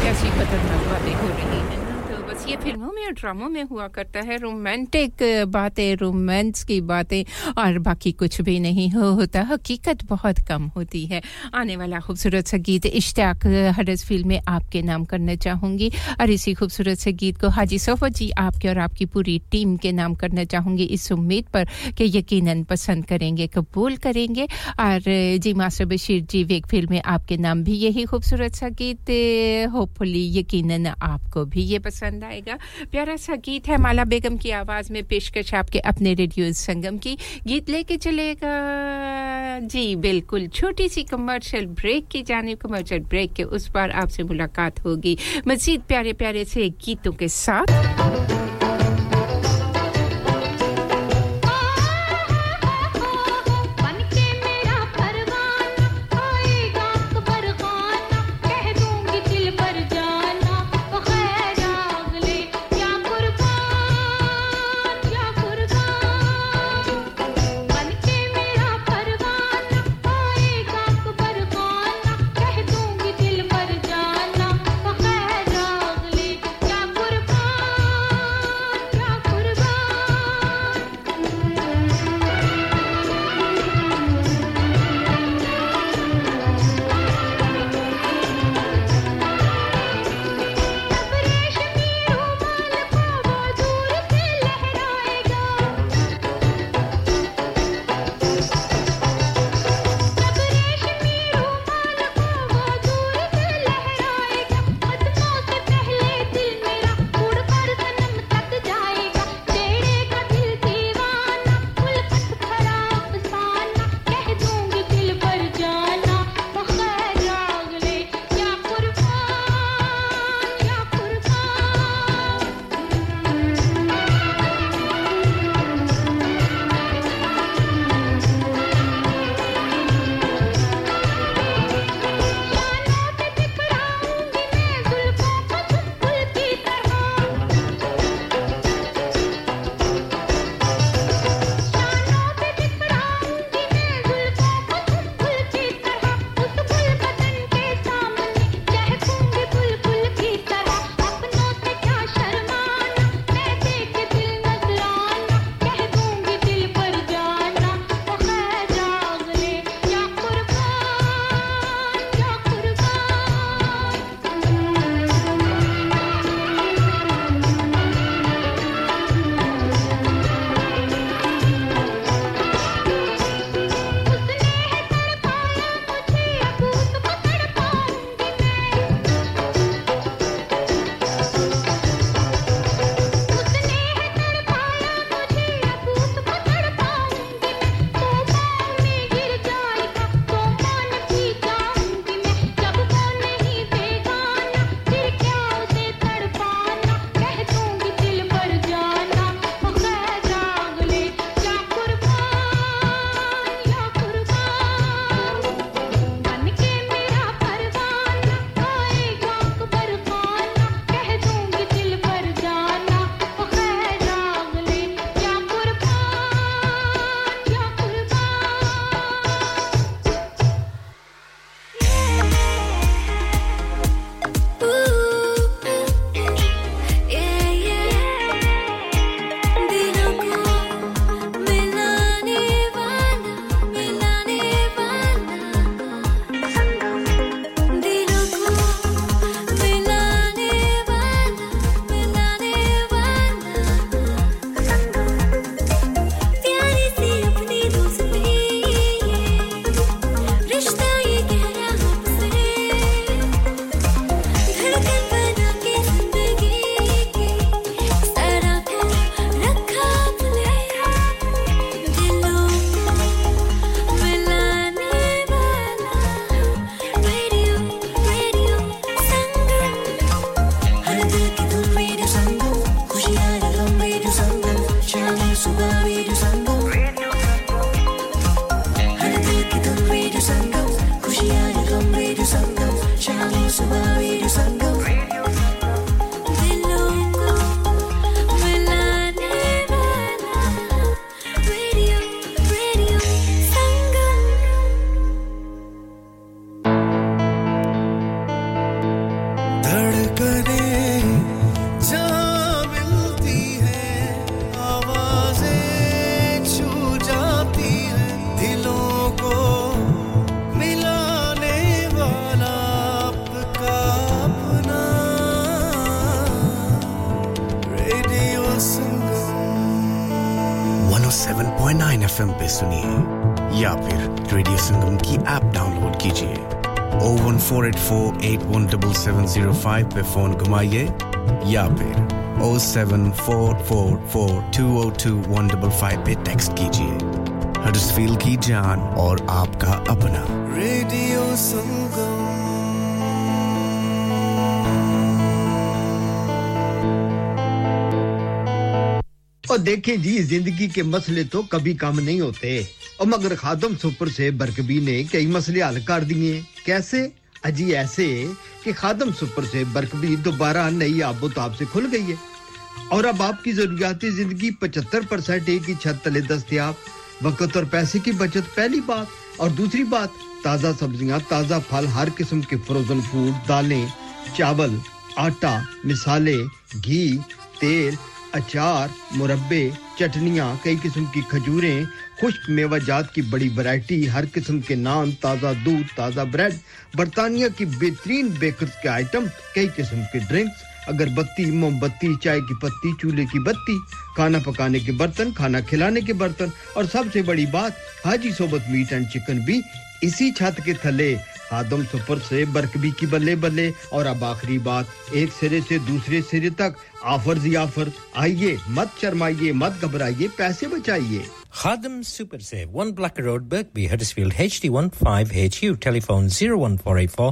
कैसी खतरनाक बातें हो रही हैं ना तो बस बस ये फ़िल्मों में और ड्रामों में हुआ करता है, रोमांटिक बातें, रोमांस की बातें, और बाकी कुछ भी नहीं हो, होता। हकीकत बहुत कम होती है। आने वाला खूबसूरत सा गीत इश्ताक हरस फ़िल्म में आपके नाम करना चाहूँगी, और इसी खूबसूरत से गीत को हाजी सोफा जी आपके और आपकी पूरी टीम के नाम करना चाहूँगी। इस उम्मीद पर कि यकीनन पसंद करेंगे, कबूल करेंगे। और जी मास्टर बशीर जी, वेग फ़िल्म में आपके नाम भी यही खूबसूरत सा गीत, होपफुली यकीनन आपको भी ये पसंद आएगा। सा गीत है माला बेगम की आवाज़ में पेशकश आपके अपने रेडियो संगम की। गीत लेके चलेगा। जी, बिल्कुल। छोटी सी कमर्शियल ब्रेक की जाने कमर्शियल ब्रेक के उस बार आपसे मुलाकात होगी। मजीद प्यारे प्यारे से गीतों के साथ। 01484817705 पे फ़ोन घुमाइए या फिर 07444202155 पे टेक्स्ट कीजिए। हडर्सफील्ड की जान और आपका अपना। रेडियो संगम और देखें जी ज़िंदगी के मसले तो कभी कम नहीं होते। और मगर खादम सुपर से बरकबी ने कई मसले हल कर दिए। कैसे? अजी ऐसे कि खादम सुपर से बरकबी दोबारा नई आबोताब से खुल गई है। और अब आपकी जरूरियाती ज़िंदगी 75 परसेंट एक ही छत तले दस्तियाब, वक्त और पैसे की बचत पहली बात, और दूसरी बात, ताज़ा सब्ज़ियाँ, ताज़ा फल, हर किस्म के फ्रोजन फ़ूड दालें, चावल, आटा, मिसाले, घी, तेल, अचार, मुरब्बे, चटनियाँ, कई किस्म की खजूरें खुश्क मेवा जात की बड़ी वैरायटी हर किस्म के नान, ताज़ा दूध, ताज़ा ब्रेड बरतानिया की बेहतरीन बेकर्स के आइटम कई किस्म के ड्रिंक्स अगरबत्ती, मोमबत्ती, चाय की पत्ती, चूल्हे की बत्ती, खाना पकाने के बर्तन, खाना खिलाने के बर्तन और सबसे बड़ी बात, हाजी सोबत मीट एंड चिकन भी इसी छत के थले। आदम सुपर से बरकबी की बल्ले बल्ले और अब आखिरी बात, एक सिरे से दूसरे सिरे तक ऑफ़र जी ऑफ़र आइए, मत शर्माइए, मत घबराइए, पैसे बचाइए। Khadim Super Save, 1 Black Road, Birkby, Huddersfield, HD15HU, telephone 01484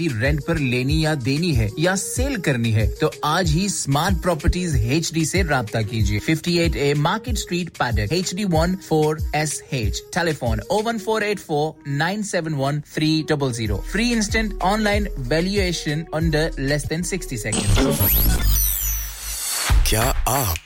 rent पर लेनी या देनी है या सेल करनी है तो आज ही स्मार्ट प्रॉपर्टीज़ एच डी ऐसी रहा कीजिए। 58 A Market Street Paddock H D one four S H telephone o one four eight four nine seven one three double zero free instant online valuation under less than sixty second क्या आप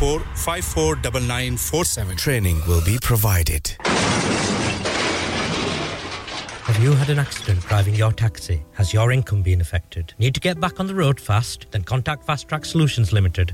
01484549947. Training will be provided. Have you had an accident driving your taxi? Has your income been affected? Need to get back on the road fast? Then contact Fast Track Solutions Limited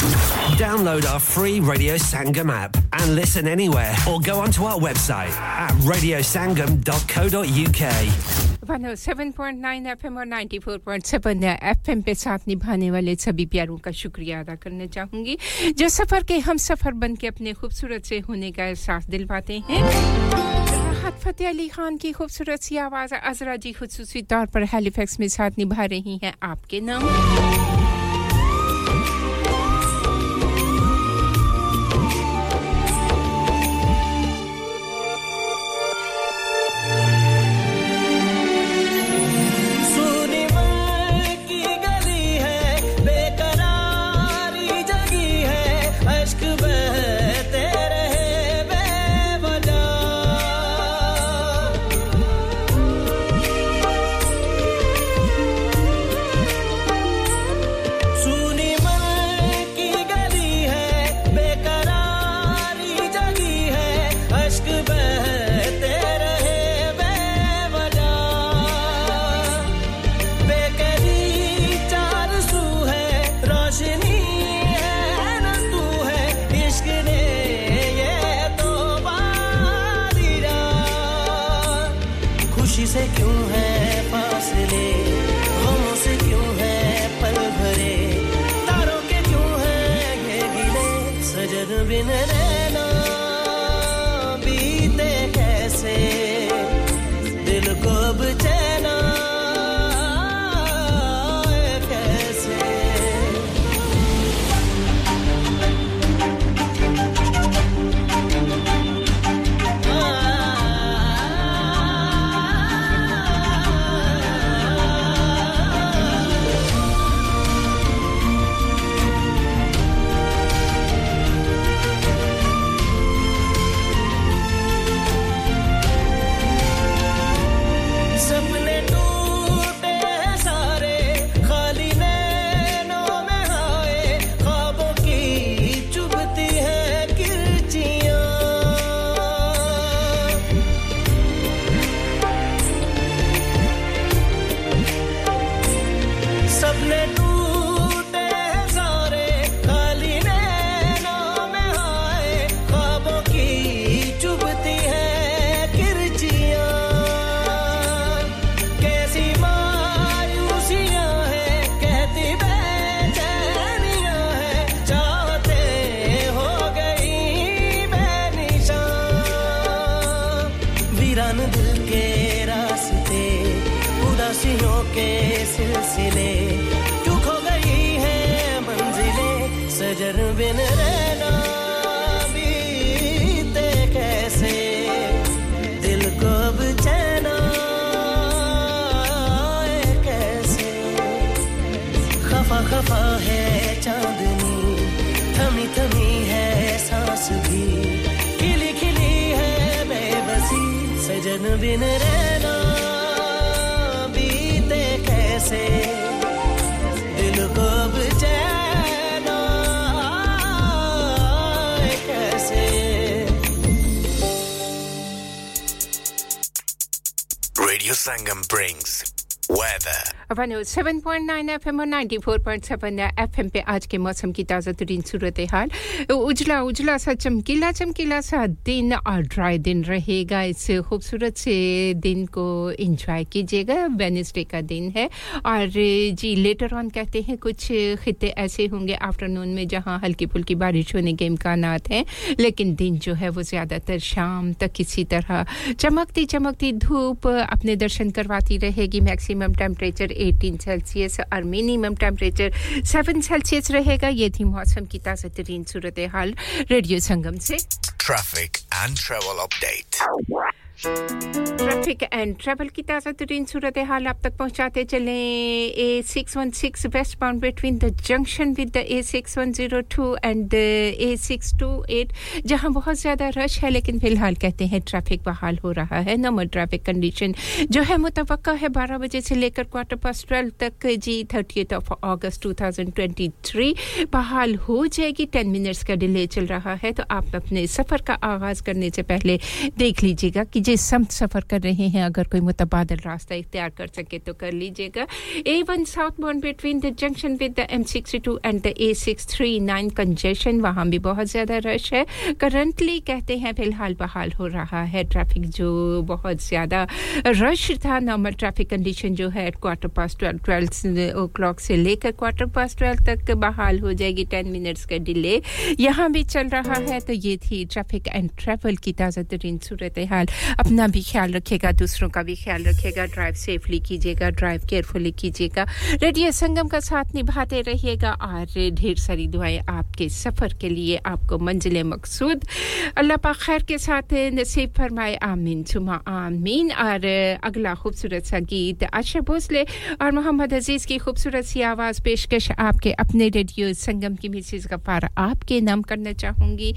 that's 01484 456 257 Download our free Radio Sangam app and listen anywhere or go onto our website at radiosangam.co.uk. 107.9 FM और 94.7 FM पे साथ निभाने वाले सभी प्यारों का शुक्रिया अदा करना चाहूँगी जो सफ़र के हम सफ़र बन के अपने खूबसूरत से होने का एहसास दिलवाते हैं राहत फतेह अली खान की खूबसूरत सी आवाज़ अजरा जी खसूसी तौर पर हैलिफैक्स में साथ निभा रही हैं आपके नाम Sangam brings weather. 107.9 एफएम और 94.7 एफएम पे आज के मौसम की ताज़ा तरीन सूरत हाल उजला उजला सा चमकीला चमकीला सा दिन, और ड्राई दिन रहेगा। इस खूबसूरत से दिन को एंजॉय कीजिएगा। वेनसडे का दिन है। और जी लेटर ऑन कहते हैं, कुछ खिते ऐसे होंगे आफ्टरनून में जहाँ हल्की फुल्की बारिश होने के इम्कान हैं। लेकिन दिन जो है, वो ज़्यादातर शाम तक इसी तरह। चमकती चमकती धूप अपने दर्शन करवाती रहेगी। मैक्सिमम टेम्परेचर 18 सेल्सियस और मिनिमम टेम्परेचर 7 सेल्सियस रहेगा ये थी मौसम की ताज़ा तरीन सूरत हाल रेडियो संगम से traffic and travel update. Traffic and travel की ताज़ा तरीन सूरत हाल आप तक पहुंचाते चले। A six one six westbound between the junction with the A six one zero two and A six two eight जहाँ बहुत ज़्यादा रश है, लेकिन फ़िलहाल कहते हैं ट्रैफ़िक बहाल हो रहा है। नॉर्मल ट्रैफ़िक कंडीशन जो है मुतव है बारह बजे से लेकर क्वार्टर पास ट्वेल्व तक। जी thirty of August two thousand twenty three बहाल हो जाएगी। टेन मिनट्स का डिले चल रहा है तो आप अपने सफ़र का आगाज़ करने से पहले देख लीजिएगा कि जिस समत सफ़र कर रहे हैं। अगर कोई मुतबादल रास्ता इख्तियार कर सके तो कर लीजिएगा। A one southbound between the junction with the M sixty two and the A six three nine congestion वहाँ भी बहुत ज़्यादा रश है। करंटली कहते हैं, फ़िलहाल बहाल हो रहा है। ट्रैफ़िक जो बहुत ज़्यादा रश था। नॉर्मल ट्रैफ़िक कंडीशन जो है quarter past twelve twelve o'clock से लेकर क्वार्टर पास ट्वेल्व तक बहाल हो जाएगी। टेन मिनट्स का डिले यहाँ भी चल रहा है। तो ये थी ट्रैफ़िक एंड ट्रैवल की ताज़ा तरीन सूरत हाल। अपना भी ख्याल रखेगा, दूसरों का भी ख्याल रखेगा। ड्राइव सेफली कीजिएगा ड्राइव केयरफुली कीजिएगा। रेडियो संगम का साथ निभाते रहिएगा। और ढेर सारी दुआएँ आपके सफ़र के लिए, आपको मंजिल मकसूद। अल्लाह पाक खैर के साथ नसीब फरमाए। आमीन, सुमा, आमीन। और अगला खूबसूरत सा गीत आशा भोसले और मोहम्मद अज़ीज़ की खूबसूरत सी आवाज़ पेशकश आपके अपने रेडियो संगम की मिसिस गफ़ार आपके नाम करना चाहूँगी।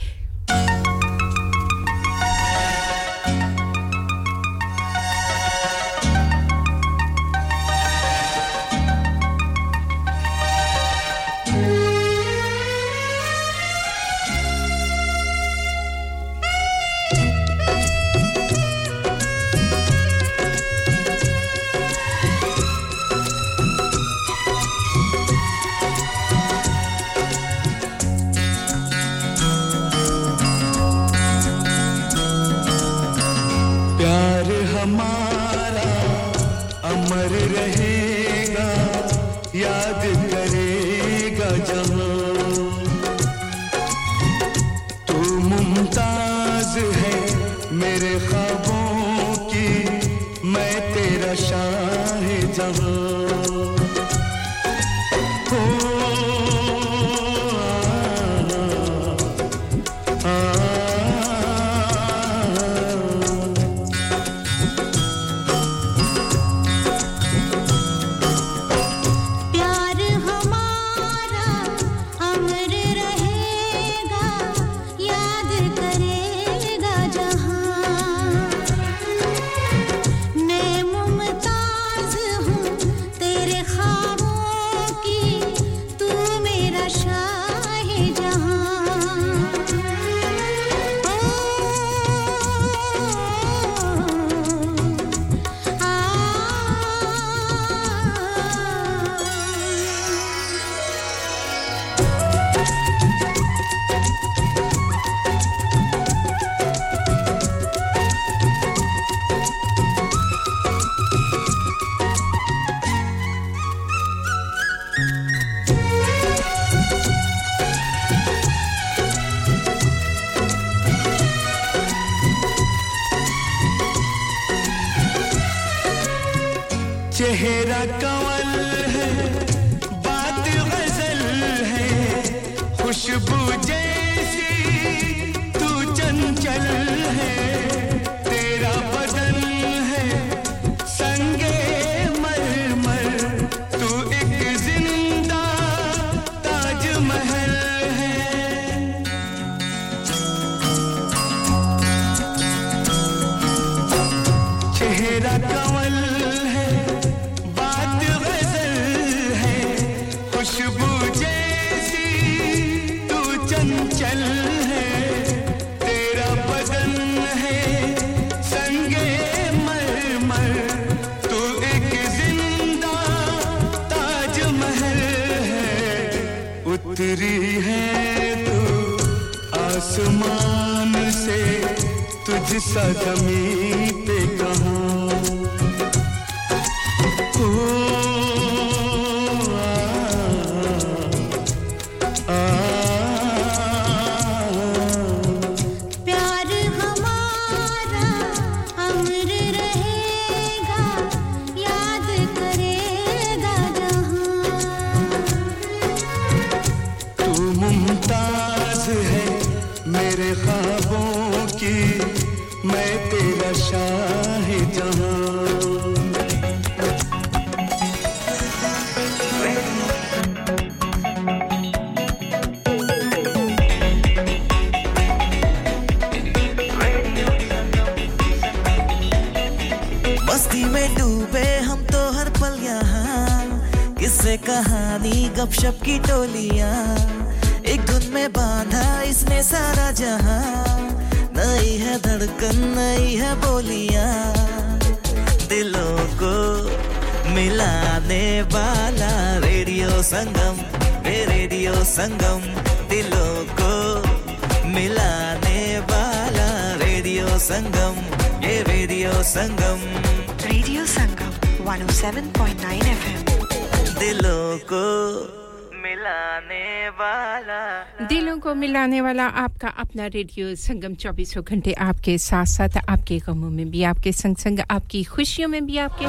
आपका अपना रेडियो संगम चौबीसों घंटे आपके साथ साथ आपके गमों में भी, आपके संग संग आपकी खुशियों में भी आपके।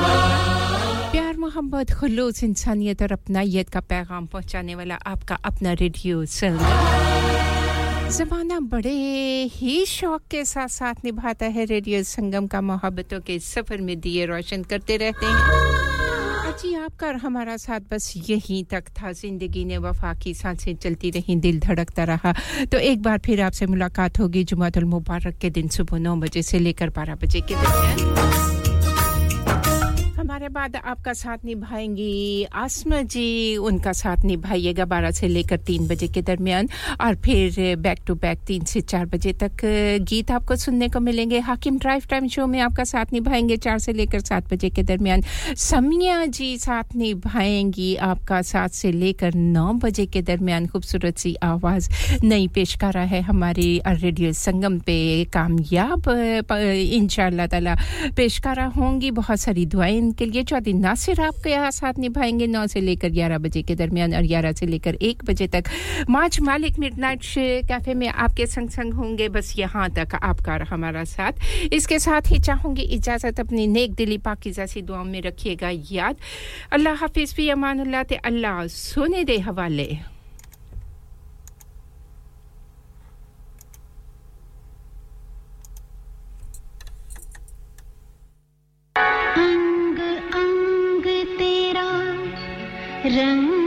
प्यार, मोहब्बत, खलूस, इंसानियत और अपनायत का पैगाम पहुँचाने वाला आपका अपना रेडियो संगम। जमाना बड़े ही शौक के साथ साथ निभाता है रेडियो संगम का मोहब्बतों के सफ़र में दिए रोशन करते रहते हैं। जी, आपका हमारा साथ बस यहीं तक था। ज़िंदगी ने वफा की, साँसें चलती रहीं, दिल धड़कता रहा। तो एक बार फिर आपसे मुलाकात होगी जुमातुल मुबारक के दिन सुबह नौ बजे से लेकर बारह बजे के दरमियान। बाद आपका साथ निभाएँगी आसमा जी। उनका साथ निभाइएगा 12 से लेकर तीन बजे के दरमियान और फिर बैक टू बैक तीन से चार बजे तक गीत आपको सुनने को मिलेंगे। हाकिम ड्राइव टाइम शो में आपका साथ निभाएँगे चार से लेकर सात बजे के दरमियान। समिया जी साथ निभाएँगी आपका 7 से लेकर नौ बजे के दरमियान। खूबसूरत सी आवाज़ नई पेशकारा है हमारी रेडियो संगम पे। कामयाब इन ताला पेशकारा होंगी। बहुत सारी दुआएँ इनके लिए चौधरी सिर्फ़ आपके यहाँ साथ निभाएँगे, नौ से लेकर ग्यारह बजे के दरमियान और ग्यारह से लेकर एक बजे तक मार्च मालिक मिड नाइट कैफ़े में आपके संग संग होंगे। बस यहाँ तक आपका हमारा साथ। इसके साथ ही चाहूँगी इजाज़त अपनी नेक दिली पाकिजा सी दुआओं में रखिएगा याद। अल्लाह हाफिज़ भी अमान अल्लाह सोने दे हवाले। रंग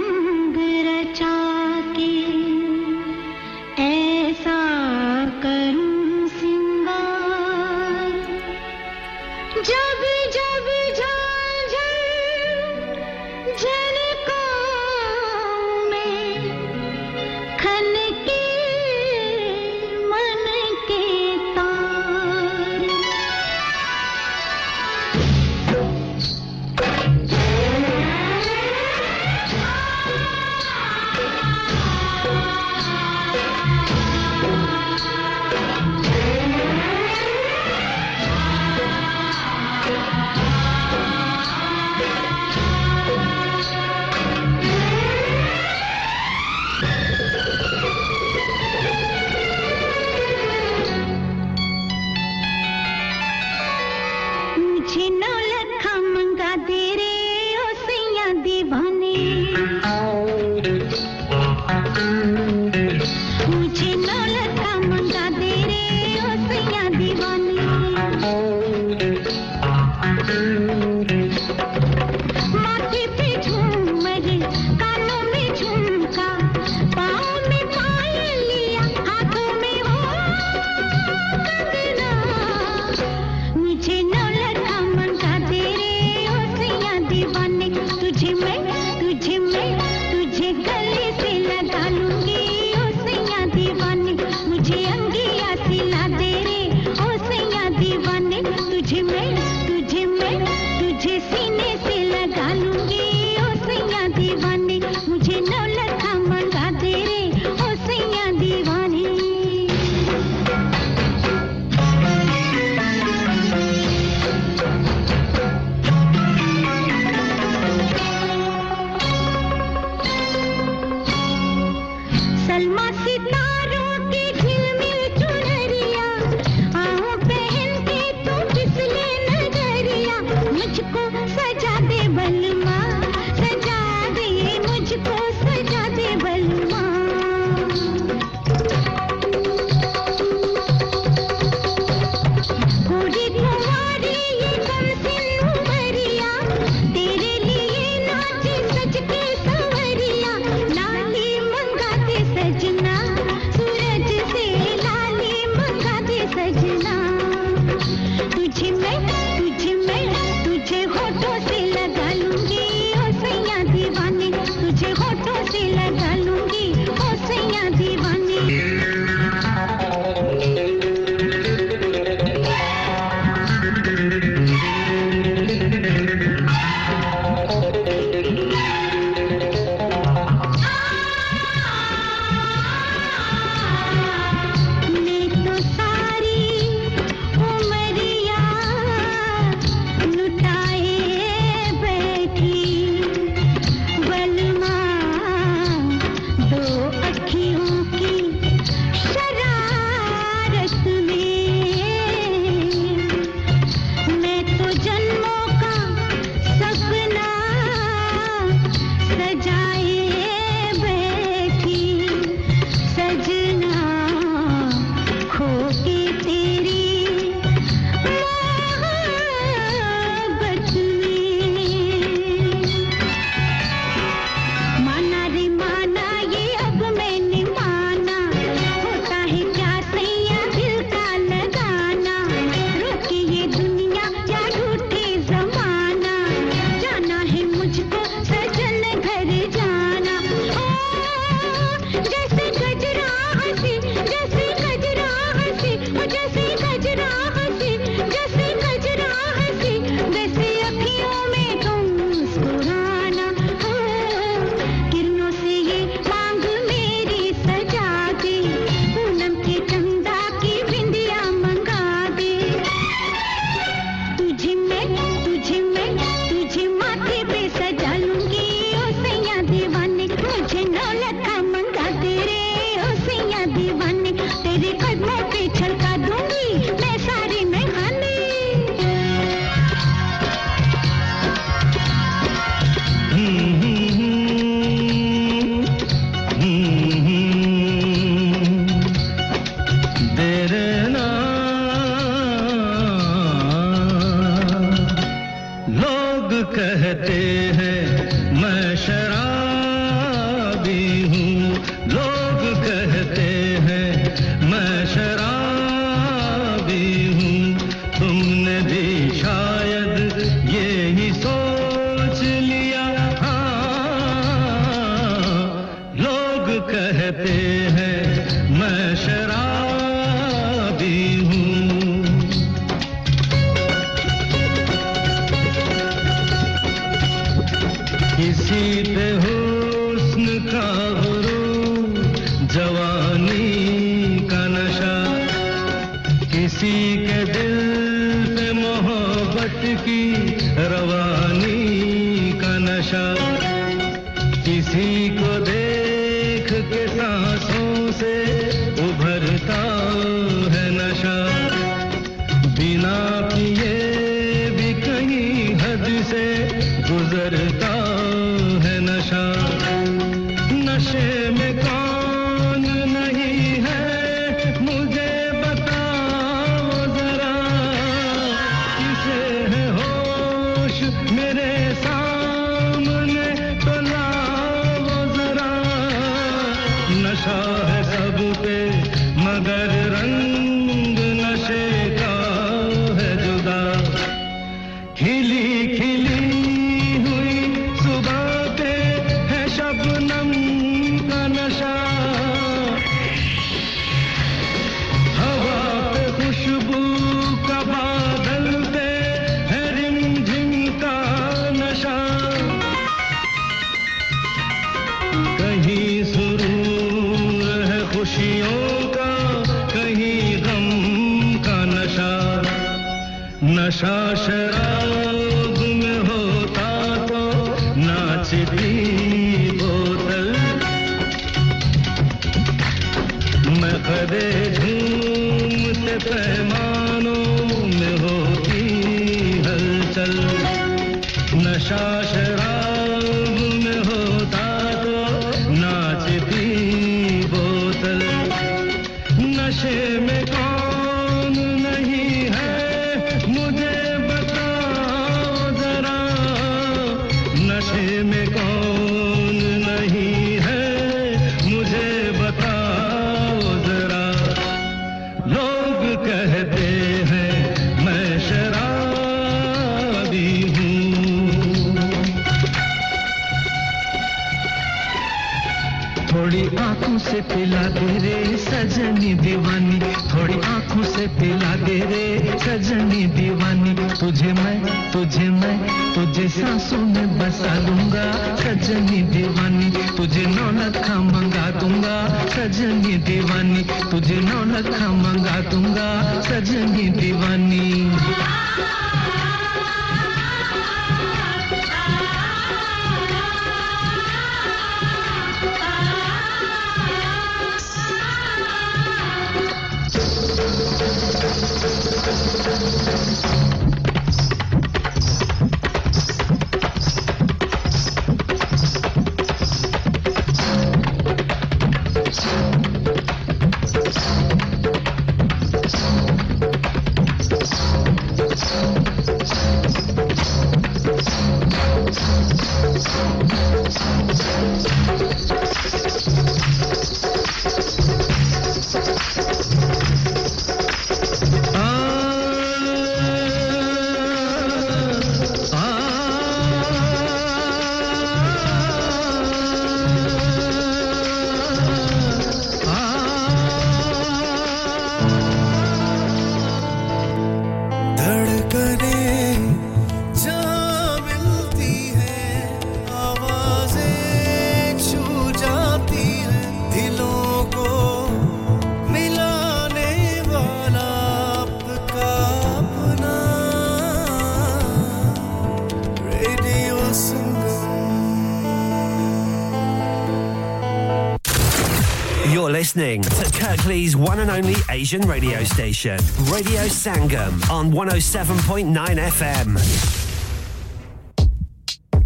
Asian radio station, Radio Sangam on 107.9 FM.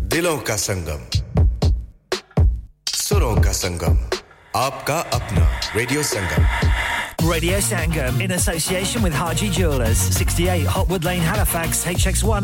दिलों Sangam, संगम सुरों का संगम आपका अपना radio Radio Sangam in association with Haji Jewelers, 68 Hotwood Lane, Halifax, HX1